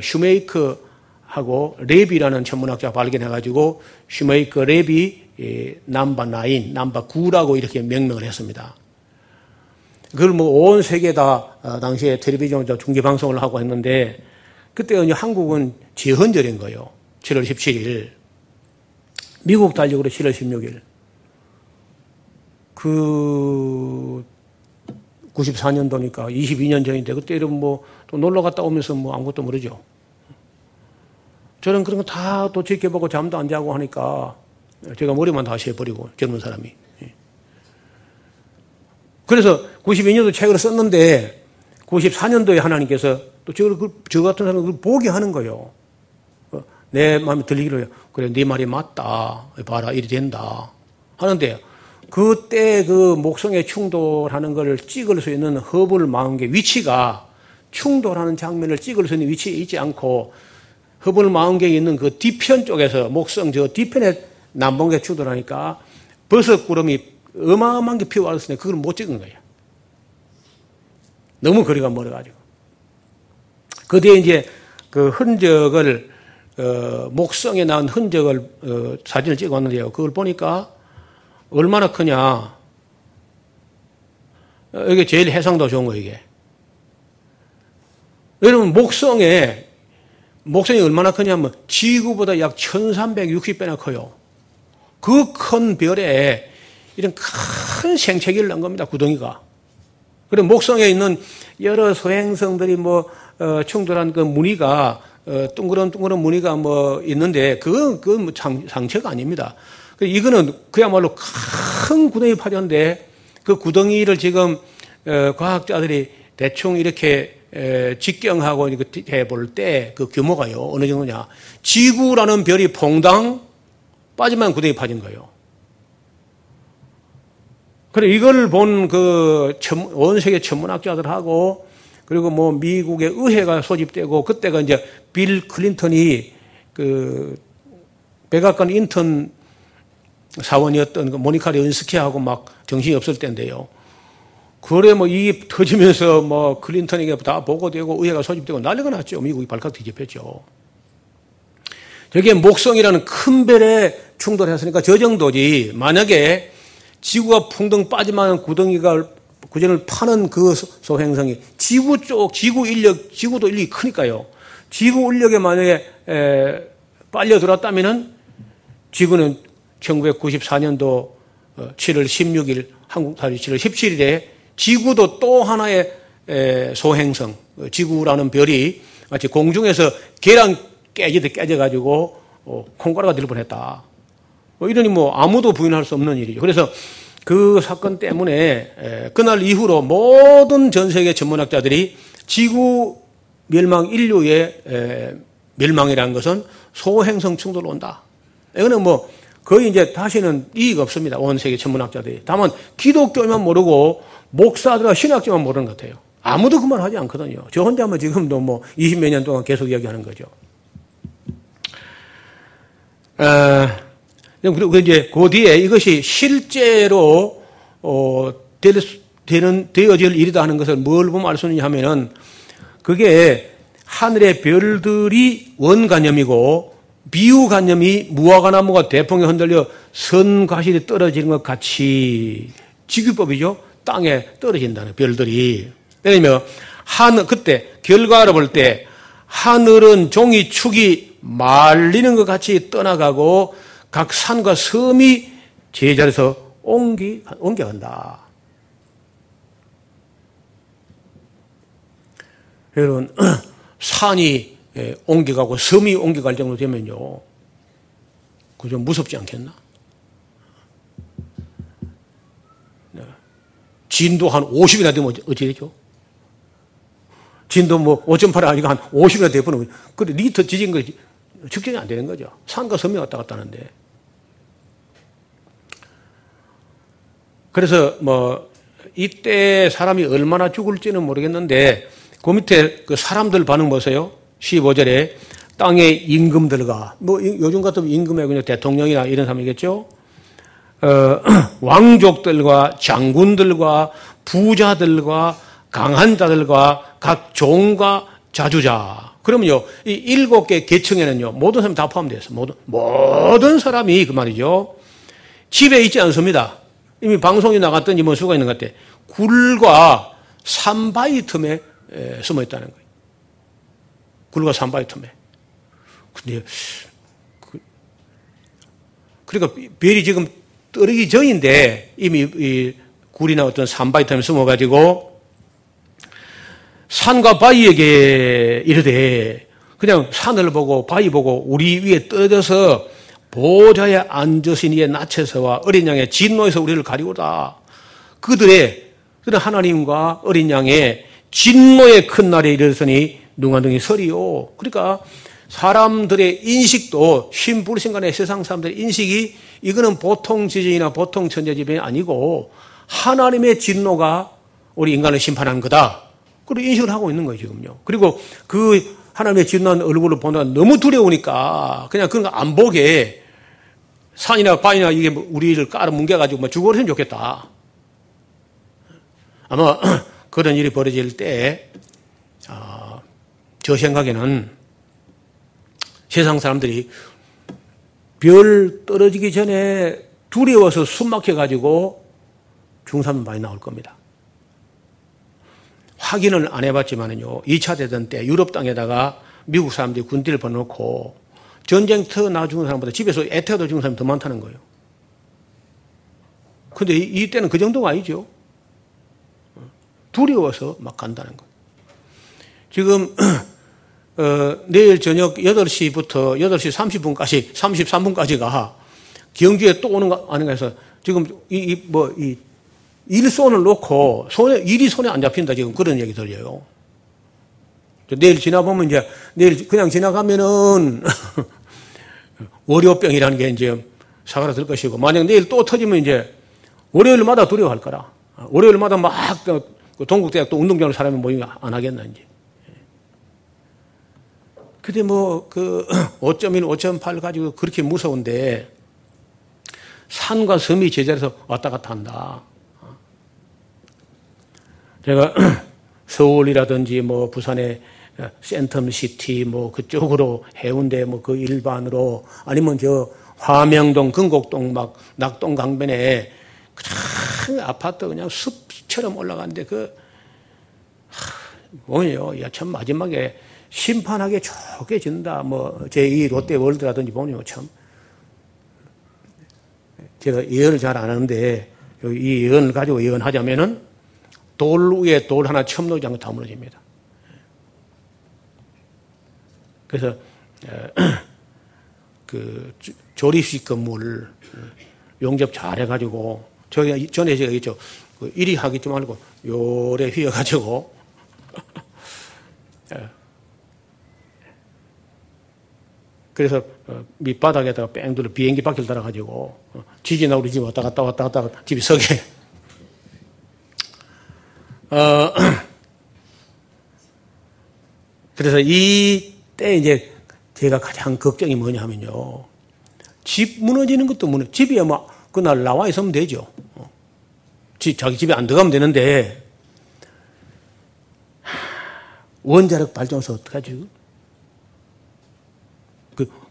슈메이크 하고 레비라는 천문학자가 발견해가지고 슈메이크 레비 남바 나인, 남바 9라고 이렇게 명명을 했습니다. 그걸 뭐 온 세계 다 어, 당시에 텔레비전 중계 방송을 하고 했는데 그때 한국은 재헌절인 거예요. 7월 17일. 미국 달력으로 7월 16일. 그 94년도니까 22년 전인데 그때 이런 뭐또 놀러 갔다 오면서 뭐 아무것도 모르죠. 저는 그런 거 다 또 지켜보고 잠도 안 자고 하니까 제가 머리만 다시 해버리고 젊은 사람이. 예. 그래서 92년도 책을 썼는데 94년도에 하나님께서 또 저를 그, 저 같은 사람을 보게 하는 거예요. 어, 내 마음에 들리기로 그래 네 말이 맞다. 봐라 일이 된다. 하는데 그때 그 목성에 충돌하는 것을 찍을 수 있는 허블 망원경 위치가 충돌하는 장면을 찍을 수 있는 위치에 있지 않고 허블 망원경이 있는 그 뒤편 쪽에서 목성 저 뒤편에 남봉에 충돌하니까 버섯 구름이 어마어마한 게 피어왔을 때 그걸 못 찍은 거예요. 너무 거리가 멀어가지고. 그 뒤에 이제 그 흔적을 어, 목성에 나온 흔적을 어, 사진을 찍었는데요. 그걸 보니까 얼마나 크냐. 어, 이게 제일 해상도 좋은 거 이게. 여러분 목성에 목성이 얼마나 크냐면 지구보다 약 1360배나 커요. 그 큰 별에 이런 큰 생태계를 넣은 겁니다. 구덩이가. 그리고 목성에 있는 여러 소행성들이 뭐 어, 충돌한 그 무늬가 어, 둥그런 무늬가 뭐 있는데 그건 그건 뭐 상처가 아닙니다. 그 이거는 그야말로 큰 구덩이 파졌는데 그 구덩이를 지금 어, 과학자들이 대충 이렇게 에, 직경하고 해볼 때 그 규모가요 어느 정도냐 지구라는 별이 퐁당 빠지만 구덩이 파진 거예요. 그래 이걸 본 그 온 세계 천문학자들하고 그리고 뭐 미국의 의회가 소집되고 그때가 이제 빌 클린턴이 그 백악관 인턴 사원이었던 그 모니카 르인스키하고 막 정신이 없을 때인데요. 그래 뭐이 터지면서 뭐 클린턴에게 다 보고되고 의회가 소집되고 난리가 났죠. 미국이 발칵 뒤집혔죠. 저게 목성이라는 큰 별에 충돌했으니까 저 정도지. 만약에 지구가 풍덩 빠지만 구덩이가 구전을 파는 그 소행성이 지구 쪽, 지구 인력, 지구도 인력이 크니까요. 지구 인력에 만약에 에, 빨려 들었다면은 지구는 1994년도 7월 16일, 한국살이 7월 17일에 지구도 또 하나의 에, 소행성, 어, 지구라는 별이 마치 공중에서 계란 깨지듯 깨져가지고 어, 콩가루가 될 뻔했다. 뭐 이러니 뭐 아무도 부인할 수 없는 일이죠. 그래서 그 사건 때문에 그날 이후로 모든 전 세계 전문학자들이 지구 멸망 인류의 멸망이라는 것은 소행성 충돌로 온다. 이거는 뭐 거의 이제 다시는 이익 없습니다. 온 세계 전문학자들이. 다만 기독교만 모르고 목사들과 신학자만 모르는 것 같아요. 아무도 그 말 하지 않거든요. 저 혼자만 지금도 뭐 20몇 년 동안 계속 이야기하는 거죠. 어, 그리고 이제 그 뒤에 이것이 실제로 어, 되는 되어질 일이다 하는 것을 뭘 보면 알 수 있느냐 하면은 그게 하늘의 별들이 원관념이고 미우관념이 무화과나무가 대풍에 흔들려 선과실이 떨어지는 것 같이 지규법이죠. 땅에 떨어진다는 별들이. 왜냐면 하늘 그때 결과를 볼때 하늘은 종이 축이 말리는 것 같이 떠나가고 각 산과 섬이 제자리에서 옮기, 옮겨간다. 여러분, 산이 예, 옮겨가고 섬이 옮겨갈 정도 되면요. 그좀 무섭지 않겠나? 진도 한 50이나 되면 어찌 되죠? 진도 뭐 5.8이 아니고 한 50이나 되면, 그래, 리터 지진 거 측정이 안 되는 거죠. 산과 섬이 왔다 갔다 하는데. 그래서 뭐 이때 사람이 얼마나 죽을지는 모르겠는데 그 밑에 그 사람들 반응 보세요. 15절에 땅의 임금들과 뭐 요즘 같으면 임금의 그냥 대통령이나 이런 사람이겠죠. 어, 왕족들과 장군들과 부자들과 강한 자들과 각 종과 자주자. 그러면요, 이 일곱 개 계층에는요, 모든 사람이 다 포함되어 있어요. 모든, 모든 사람이 그 말이죠. 집에 있지 않습니다. 이미 방송이 나갔던 이문수가 있는 것 같아. 굴과 삼바이 틈에 숨어 있다는 거예요. 굴과 삼바이 틈에. 근데, 그, 그러니까 별이 지금 떨어기 전인데 이미 이 굴이나 어떤 삼바이 틈에 숨어가지고 산과 바위에게 이르되 그냥 산을 보고 바위 보고 우리 위에 떨어져서 보좌에 앉으신 이의 나체서와 어린 양의 진노에서 우리를 가리우다. 그들의 그런 하나님과 어린 양의 진노의 큰 날에 이르렀으니 눈가등이 서리요. 그러니까 사람들의 인식도 신불신간의 세상 사람들의 인식이 이거는 보통 지진이나 보통 천재지변이 아니고 하나님의 진노가 우리 인간을 심판한 거다. 그런 인식을 하고 있는 거예요, 지금요. 그리고 그 하나님의 진노한 얼굴을 보다 너무 두려우니까 그냥 그런 거 안 보게 산이나 바위나 이게 뭐 우리를 깔아 뭉개가지고 뭐 죽어버리면 좋겠다. 아마 그런 일이 벌어질 때, 어, 저 생각에는 세상 사람들이 별 떨어지기 전에 두려워서 숨 막혀가지고 중사람 많이 나올 겁니다. 확인을 안 해봤지만은요, 2차 대전 때 유럽 땅에다가 미국 사람들이 군대를 보내놓고 전쟁터 나 죽은 사람보다 집에서 애태워도 죽은 사람이 더 많다는 거예요. 근데 이때는 그 정도가 아니죠. 두려워서 막 간다는 거예요. 지금, 어, 내일 저녁 8시부터 8시 30분까지, 33분까지가 경주에 또 오는 거 아닌가 해서 지금 이, 이 뭐, 이 일손을 놓고 손에, 일이 손에 안 잡힌다 지금 그런 얘기 들려요. 내일 지나보면 이제, 내일 그냥 지나가면은 월요병이라는 게 이제 사그라들 것이고, 만약 내일 또 터지면 이제 월요일마다 두려워할 거라. 월요일마다 막그 동국대학 또 운동장으로 사람이 모이면 안 하겠나, 이제. 근데 뭐, 그, 5.1, 5.8 가지고 그렇게 무서운데, 산과 섬이 제자리에서 왔다 갔다 한다. 제가 서울이라든지 뭐 부산의 센텀 시티 뭐 그쪽으로 해운대 뭐 그 일반으로 아니면 저 화명동 금곡동 막 낙동 강변에 큰 아파트 그냥 숲처럼 올라가는데 그 뭐요 야참 마지막에 심판하게 좋게 진다 뭐 제2 롯데월드라든지 보면 참 제가 예언을 잘 안 하는데 이 예언을 가지고 예언하자면은 돌 위에 돌 하나 처음 놓지 않고 다 무너집니다. 그래서 그 조립식 건물 용접 잘 해가지고 저희가 전에 제가 얘기했죠. 그 이리 하기 말고 요래 휘어가지고 그래서 어, 밑바닥에다가 뺑 둘러 비행기 바퀴를 달아가지고 어, 지진 나고 우리 집 왔다 갔다 왔다 갔다 집이 서게 어, 그래서 이때 이제 제가 가장 걱정이 뭐냐 하면요. 집 무너지는 것도 무너 집이야 뭐 그날 나와 있으면 되죠. 어. 집, 자기 집에 안 들어가면 되는데 원자력 발전소 어떡하지?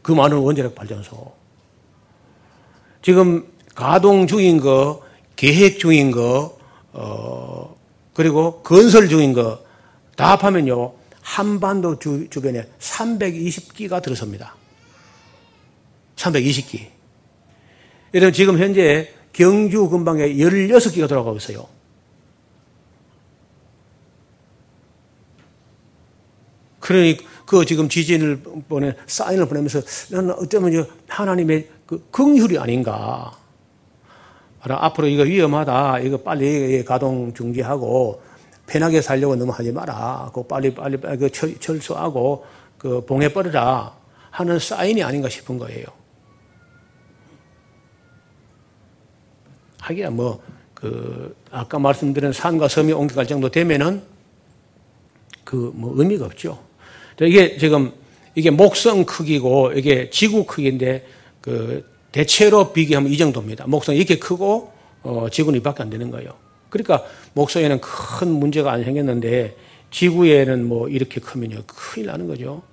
그, 그 많은 원자력 발전소. 지금 가동 중인 거, 계획 중인 거, 어, 그리고 건설 중인 거 다 합하면요. 한반도 주, 주변에 320기가 들어섭니다. 320기. 이런 지금 현재 경주 근방에 16기가 돌아가고 있어요. 그러니 그 지금 지진을 보내 사인을 보내면서 나는 어쩌면 하나님의 그 긍휼이 아닌가. 앞으로 이거 위험하다. 이거 빨리 가동 중지하고 편하게 살려고 너무 하지 마라. 그 빨리 빨리 그 철수하고 그 봉해 버려라 하는 사인이 아닌가 싶은 거예요. 하기야 뭐 그 아까 말씀드린 산과 섬이 옮겨갈 정도 되면은 그 뭐 의미가 없죠. 이게 지금 이게 목성 크기고 이게 지구 크기인데 그 대체로 비교하면 이 정도입니다. 목성이 이렇게 크고 어, 지구는 이밖에 안 되는 거예요. 그러니까 목성에는 큰 문제가 안 생겼는데 지구에는 뭐 이렇게 크면요 큰일 나는 거죠.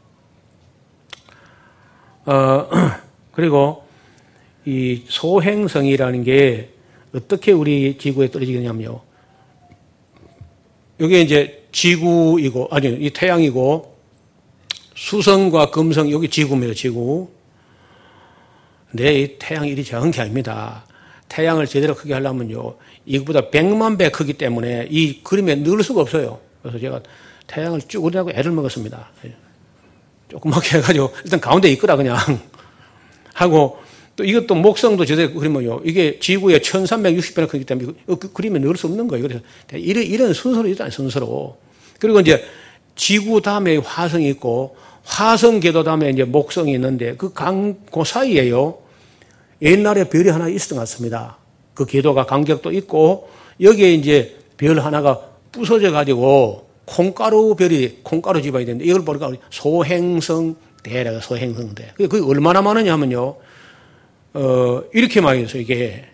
어, 그리고 이 소행성이라는 게 어떻게 우리 지구에 떨어지겠냐면요. 이게 이제 지구이고 아니 이 태양이고 수성과 금성 여기 지구입니다. 지구. 근데 이 태양이 이리 작은 게 아닙니다. 태양을 제대로 크게 하려면요. 이것보다 100만 배 크기 때문에 이 그림에 넣을 수가 없어요. 그래서 제가 태양을 쭉 그리라고 애를 먹었습니다. 조그맣게 해가지고 일단 가운데 있거라 그냥 하고 또 이것도 목성도 제대로 그리면요. 이게 지구에 1360배나 크기 때문에 그 그림에 넣을 수 없는 거예요. 그래서 이런, 이런 순서로 일단 순서로. 그리고 이제 지구 다음에 화성이 있고 화성 궤도 다음에 이제 목성이 있는데 그 강, 그 사이에요. 옛날에 별이 하나 있었던 것 같습니다. 그 궤도가 간격도 있고 여기에 이제 별 하나가 부서져 가지고 콩가루 별이 콩가루 집안이 되는데 이걸 보니까 소행성 대라가 소행성 대. 그게 얼마나 많으냐 하면요. 어, 이렇게 있어요, 이게.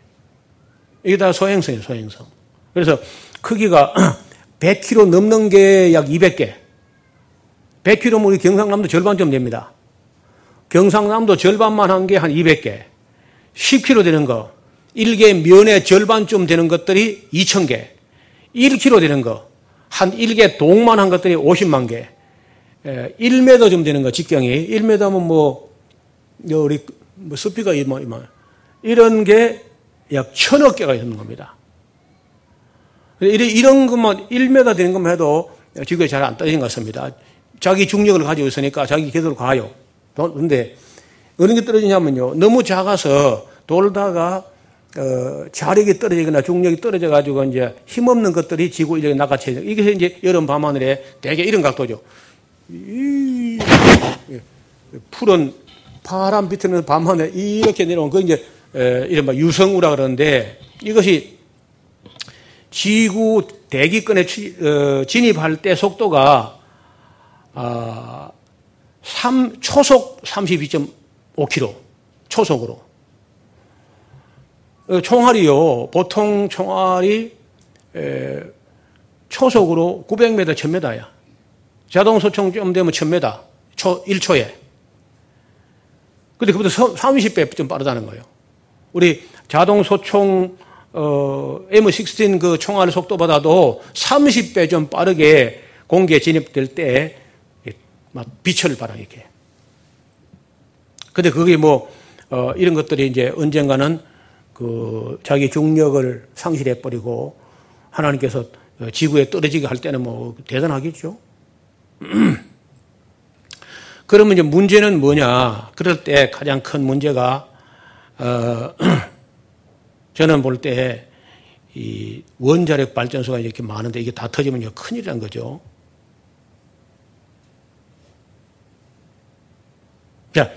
이게 다 소행성이에요, 소행성. 그래서 크기가 100km 넘는 게 약 200개. 100km면 우리 경상남도 절반쯤 됩니다. 경상남도 절반만 한 게 한 200개. 10km 되는 거. 1개 면의 절반쯤 되는 것들이 2,000개. 1km 되는 거. 한 1개 동만 한 것들이 50만 개. 1m 좀 되는 거, 직경이. 1m면 뭐, 우리, 뭐, 습비가 이만, 이만. 이런 게 약 천억 개가 있는 겁니다. 이런 것만 1m 되는 것만 해도 지구에 잘 안 떨어진 것 같습니다. 자기 중력을 가지고 있으니까 자기 궤도로 가요. 그런데 어느 게 떨어지냐면요. 너무 작아서 돌다가 어, 자력이 떨어지거나 중력이 떨어져 가지고 이제 힘없는 것들이 지구 이렇게 낚아채 이게 이제 여름 밤하늘에 대개 이런 각도죠. 이, 푸른 파란 비트는 밤하늘 이렇게 내려온 그 이제 에, 이른바 유성우라 그러는데 이것이 지구 대기권에 어, 진입할 때 속도가 아, 3, 초속 32.5km 초속으로 어, 총알이요 보통 총알이 에, 초속으로 900m, 1000m야. 자동 소총 좀 되면 1000m, 초, 1초에. 근데 그보다 30배 좀 빠르다는 거예요. 우리 자동 소총 어, M16 그 총알 속도보다도 30배 좀 빠르게 공기에 진입될 때 막 빛을 발하 이렇게. 근데 그게 뭐 어, 이런 것들이 이제 언젠가는 그 자기 중력을 상실해 버리고 하나님께서 지구에 떨어지게 할 때는 뭐 대단하겠죠. 그러면 이제 문제는 뭐냐? 그럴 때 가장 큰 문제가 어, 저는 볼 때 이 원자력 발전소가 이렇게 많은데 이게 다 터지면 큰일이란 거죠. 자,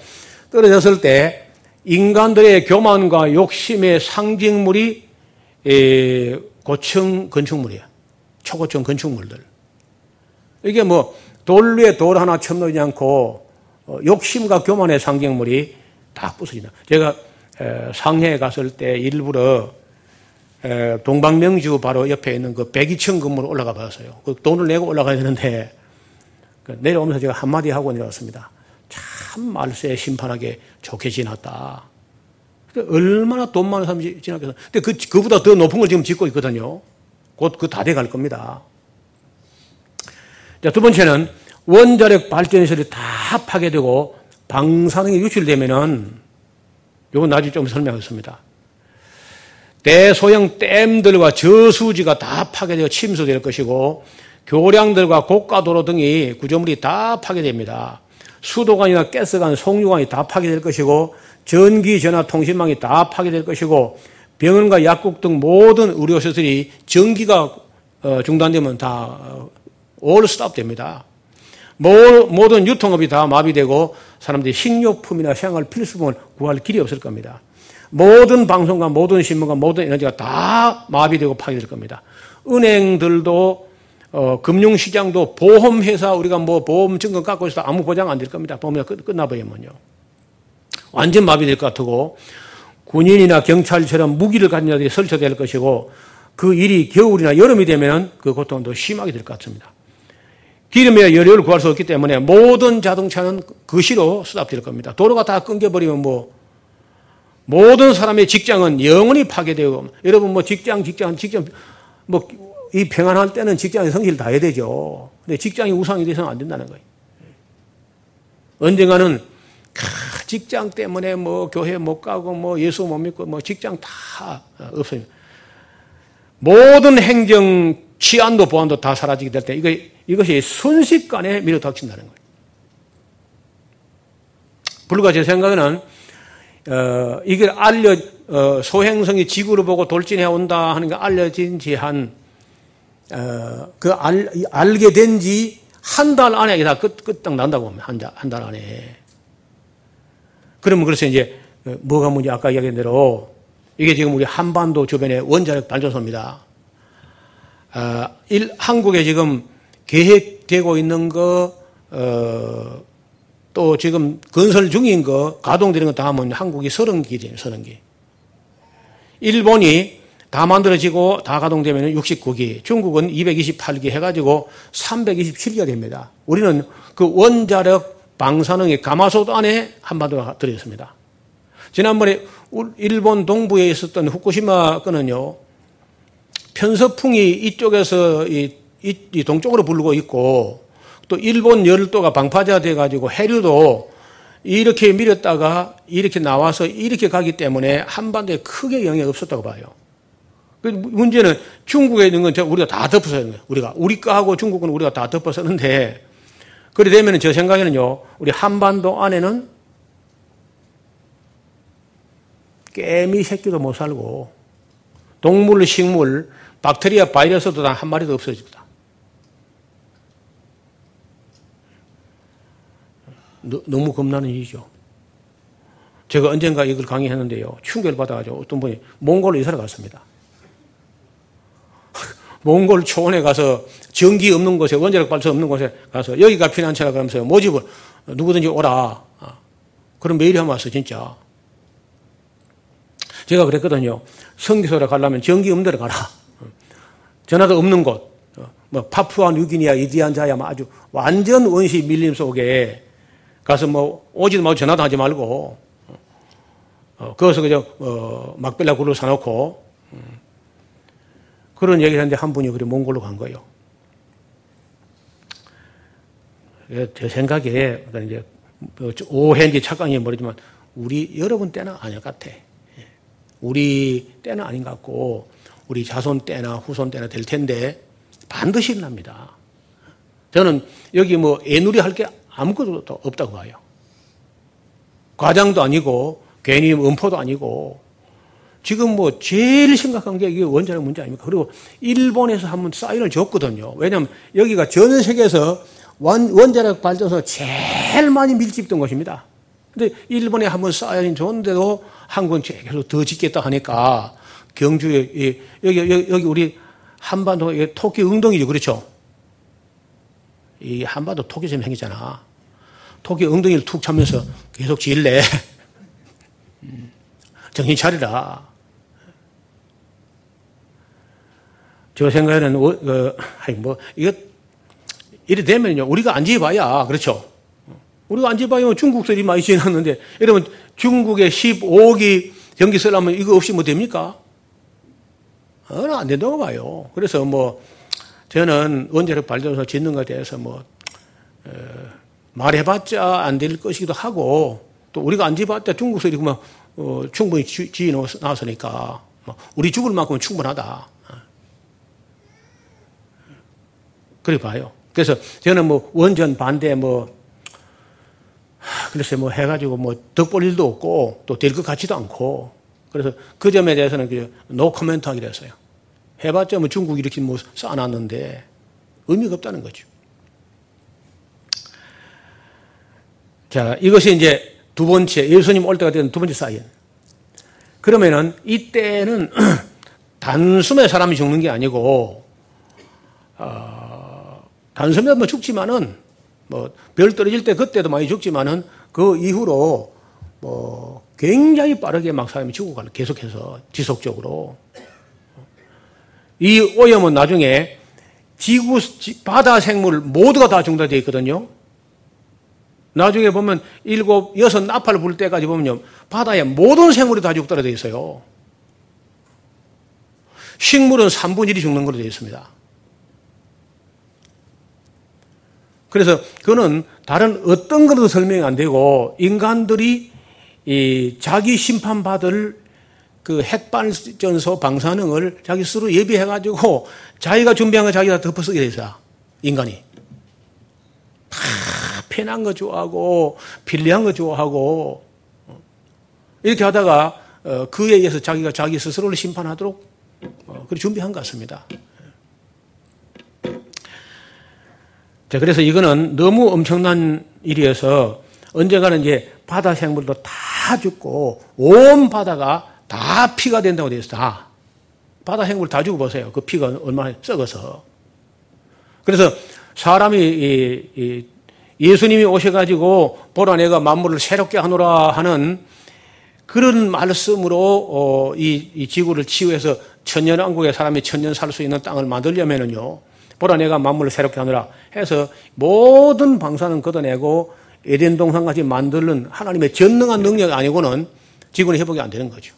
떨어졌을 때 인간들의 교만과 욕심의 상징물이 고층 건축물이야. 초고층 건축물들. 이게 뭐 돌 위에 돌 하나 첨놓지 않고 어, 욕심과 교만의 상징물이 다 부서진다. 제가 상해에 갔을 때 일부러 동방명주 바로 옆에 있는 그 102층 건물 올라가 봤어요. 그 돈을 내고 올라가야 되는데 그 내려오면서 제가 한마디 하고 내려왔습니다. 참 말세 심판하게 좋게 지났다. 얼마나 돈 많은 사람이 지났겠어. 근데 그, 그보다 더 높은 걸 지금 짓고 있거든요. 곧 그 다 돼 갈 겁니다. 자, 두 번째는 원자력 발전시설이 다 파괴되고 방사능이 유출되면은 요건 나중에 좀 설명하겠습니다. 대소형 댐들과 저수지가 다 파괴되어 침수될 것이고 교량들과 고가도로 등이 구조물이 다 파괴됩니다. 수도관이나 가스관, 송유관이 다 파괴될 것이고 전기, 전화, 통신망이 다 파괴될 것이고 병원과 약국 등 모든 의료시설이 전기가 어, 중단되면 다 올 스탑 됩니다. 모든 유통업이 다 마비되고 사람들이 식료품이나 생활 필수품을 구할 길이 없을 겁니다. 모든 방송과 모든 신문과 모든 에너지가 다 마비되고 파괴될 겁니다. 은행들도 어, 금융시장도 보험회사 우리가 뭐 보험 증권 갖고 있어도 아무 보장 안 될 겁니다. 보험이 끝, 끝나버리면요. 완전 마비될 것 같고 군인이나 경찰처럼 무기를 가진 자들이 설쳐될 것이고 그 일이 겨울이나 여름이 되면 그 고통도 심하게 될 것 같습니다. 기름에 연료를 구할 수 없기 때문에 모든 자동차는 그시로 수납될 겁니다. 도로가 다 끊겨버리면 뭐 모든 사람의 직장은 영원히 파괴되고 여러분 뭐 직장 직장 직장 뭐 이 평안할 때는 직장에 성실을 다해야 되죠. 근데 직장이 우상이 돼서는 안 된다는 거예요. 언젠가는 직장 때문에 뭐 교회 못 가고 뭐 예수 못 믿고 뭐 직장 다 없어요. 모든 행정 치안도 보안도 다 사라지게 될 때 이거 이것이 순식간에 밀어닥친다는 거예요. 불과 제 생각에는 어, 이걸 알려, 어, 소행성이 지구를 보고 돌진해 온다 하는 게 알려진 지 한, 어, 그 알, 알게 된 지 한 달 안에 다 끝, 끝딱 난다고 보면, 한 달, 한달 안에. 그러면 그래서 이제, 어, 뭐가 문제, 아까 이야기한 대로, 이게 지금 우리 한반도 주변에 원자력 발전소입니다. 어, 일, 한국에 지금 계획되고 있는 거, 어, 또 지금 건설 중인 거, 가동되는 거 다 하면 한국이 30기죠, 30기. 일본이 다 만들어지고 다 가동되면 69기, 중국은 228기 해가지고 327기가 됩니다. 우리는 그 원자력 방사능의 가마솥 안에 한반도가 들어있습니다. 지난번에 일본 동부에 있었던 후쿠시마 건은요, 편서풍이 이쪽에서 이, 이, 이 동쪽으로 불고 있고, 또 일본 열도가 방파제가 돼가지고 해류도 이렇게 밀었다가 이렇게 나와서 이렇게 가기 때문에 한반도에 크게 영향이 없었다고 봐요. 그 문제는 중국에 있는 건 우리가 다 덮어서 하는 거예요. 우리가. 우리 거하고 중국은 우리가 다 덮어서 하는데, 그래 되면 저 생각에는요, 우리 한반도 안에는 깨미 새끼도 못 살고, 동물, 식물, 박테리아, 바이러스도 단 한 마리도 없어집니다. 너무 겁나는 일이죠. 제가 언젠가 이걸 강의했는데요. 충격을 받아가지고 어떤 분이 몽골로 이사를 갔습니다. 몽골 초원에 가서 전기 없는 곳에 원자력 발전 없는 곳에 가서 여기가 피난처라 그러면서 모집을 누구든지 오라. 아, 그럼 메일이 한번 왔어 진짜. 제가 그랬거든요. 성기소라 가려면 전기 없는 데로 가라. 전화도 없는 곳. 뭐 파푸아 뉴기니아 이디안자야 뭐 아주 완전 원시 밀림 속에 가서 뭐 오지도 말고 전화도 하지 말고 어, 거기서 그저 어, 막벨라 굴을 사놓고 음, 그런 얘기를 했는데 한 분이 그래 몽골로 간 거예요. 제 생각에 이제 뭐 오해인지 착각인지 모르지만 우리 여러분 때는 아닐 것 같아. 예. 우리 때는 아닌 것 같고 우리 자손 때나 후손 때나 될 텐데 반드시 일어납니다. 저는 여기 뭐 애누리 할 게 아무것도 없다고 봐요. 과장도 아니고 괜히 음포도 아니고 지금 뭐 제일 심각한 게 이게 원자력 문제 아닙니까? 그리고 일본에서 한번 사인을 줬거든요. 왜냐하면 여기가 전 세계에서 원, 원자력 발전소 제일 많이 밀집된 곳입니다. 근데 일본에 한번 사인이 줬는데도 한국은 계속 더 짓겠다 하니까 경주에, 여기, 여기, 우리 한반도 토끼 엉덩이죠. 그렇죠? 이 한반도 토끼처럼 생기잖아. 토끼 엉덩이를 툭 차면서 계속 질래. 음, 정신 차리라. 저 생각에는, 어, 어, 뭐, 이거, 이래 되면요. 우리가 안 지어봐야, 그렇죠. 우리가 안 지어봐야 중국들이 많이 지어놨는데, 여러분, 중국에 15기 전기 쓰려면 이거 없이 뭐 됩니까? 어, 안 된다고 봐요. 그래서 뭐, 저는 원자력 발전소 짓는 것에 대해서 뭐, 어, 말해봤자 안 될 것이기도 하고, 또 우리가 안 지어봤자 중국들이 그만, 어, 충분히 지어 놨으니까, 뭐 우리 죽을 만큼은 충분하다. 그래 봐요. 그래서 저는 뭐 원전 반대 뭐, 글쎄 뭐 해가지고 뭐 덕볼 일도 없고 또 될 것 같지도 않고 그래서 그 점에 대해서는 그노 코멘트 하기로 했어요. 해봤자 뭐 중국이 이렇게 뭐 쌓아놨는데 의미가 없다는 거죠. 자, 이것이 이제 두 번째, 예수님 올 때가 되는 두 번째 사인. 그러면은 이때는 단숨에 사람이 죽는 게 아니고, 어, 단숨에 뭐 죽지만은 뭐 별 떨어질 때 그때도 많이 죽지만은 그 이후로 뭐 굉장히 빠르게 막 사람이 죽어가는 계속해서 지속적으로 이 오염은 나중에 지구 바다 생물 모두가 다 중단되어 있거든요. 나중에 보면 일곱 여섯 나팔 불 때까지 보면요 바다에 모든 생물이 다 죽더라 되어 있어요. 식물은 3분의 1이 죽는 걸로 되어 있습니다. 그래서 그거는 다른 어떤 것도 설명이 안 되고 인간들이 이 자기 심판받을 그 핵발전소 방사능을 자기 스스로 예비해가지고 자기가 준비한 거 자기가 덮어쓰게 돼 있어. 인간이. 다 편한 거 좋아하고 필리한 거 좋아하고 이렇게 하다가 어, 그에 의해서 자기가 자기 스스로를 심판하도록 어, 그렇게 준비한 것 같습니다. 자, 그래서 이거는 너무 엄청난 일이어서 언젠가는 이제 바다 생물도 다 죽고 온 바다가 다 피가 된다고 되어 있어. 다. 바다 생물 다 죽어 보세요. 그 피가 얼마나 썩어서. 그래서 사람이 이, 이 예수님이 오셔가지고 보라 내가 만물을 새롭게 하노라 하는 그런 말씀으로 어, 이, 이 지구를 치유해서 천년왕국에 사람이 천년 살 수 있는 땅을 만들려면은요. 보라 내가 만물을 새롭게 하느라 해서 모든 방사는 걷어내고 에덴 동산같이 만드는 하나님의 전능한 능력 아니고는 지구는 회복이 안 되는 거죠.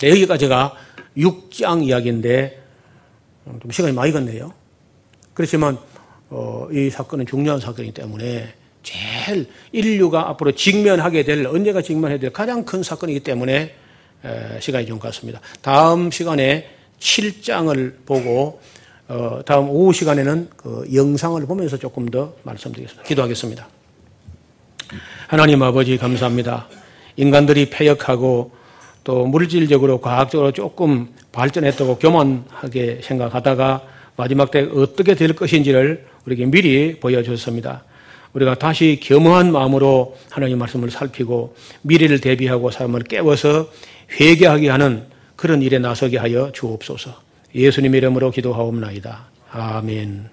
네, 여기까지가 6장 이야기인데 좀 시간이 많이 갔네요. 그렇지만 어, 이 사건은 중요한 사건이기 때문에 제일 인류가 앞으로 직면하게 될 언제가 직면해야 될 가장 큰 사건이기 때문에 에, 시간이 좀 갔습니다. 다음 시간에 7장을 보고 어, 다음 오후 시간에는 그 영상을 보면서 조금 더 말씀드리겠습니다. 기도하겠습니다. 하나님 아버지 감사합니다. 인간들이 폐역하고 또 물질적으로 과학적으로 조금 발전했다고 교만하게 생각하다가 마지막 때 어떻게 될 것인지를 우리에게 미리 보여줬습니다. 우리가 다시 겸허한 마음으로 하나님 말씀을 살피고 미래를 대비하고 삶을 깨워서 회개하게 하는 그런 일에 나서게 하여 주옵소서. 예수님 이름으로 기도하옵나이다. 아멘.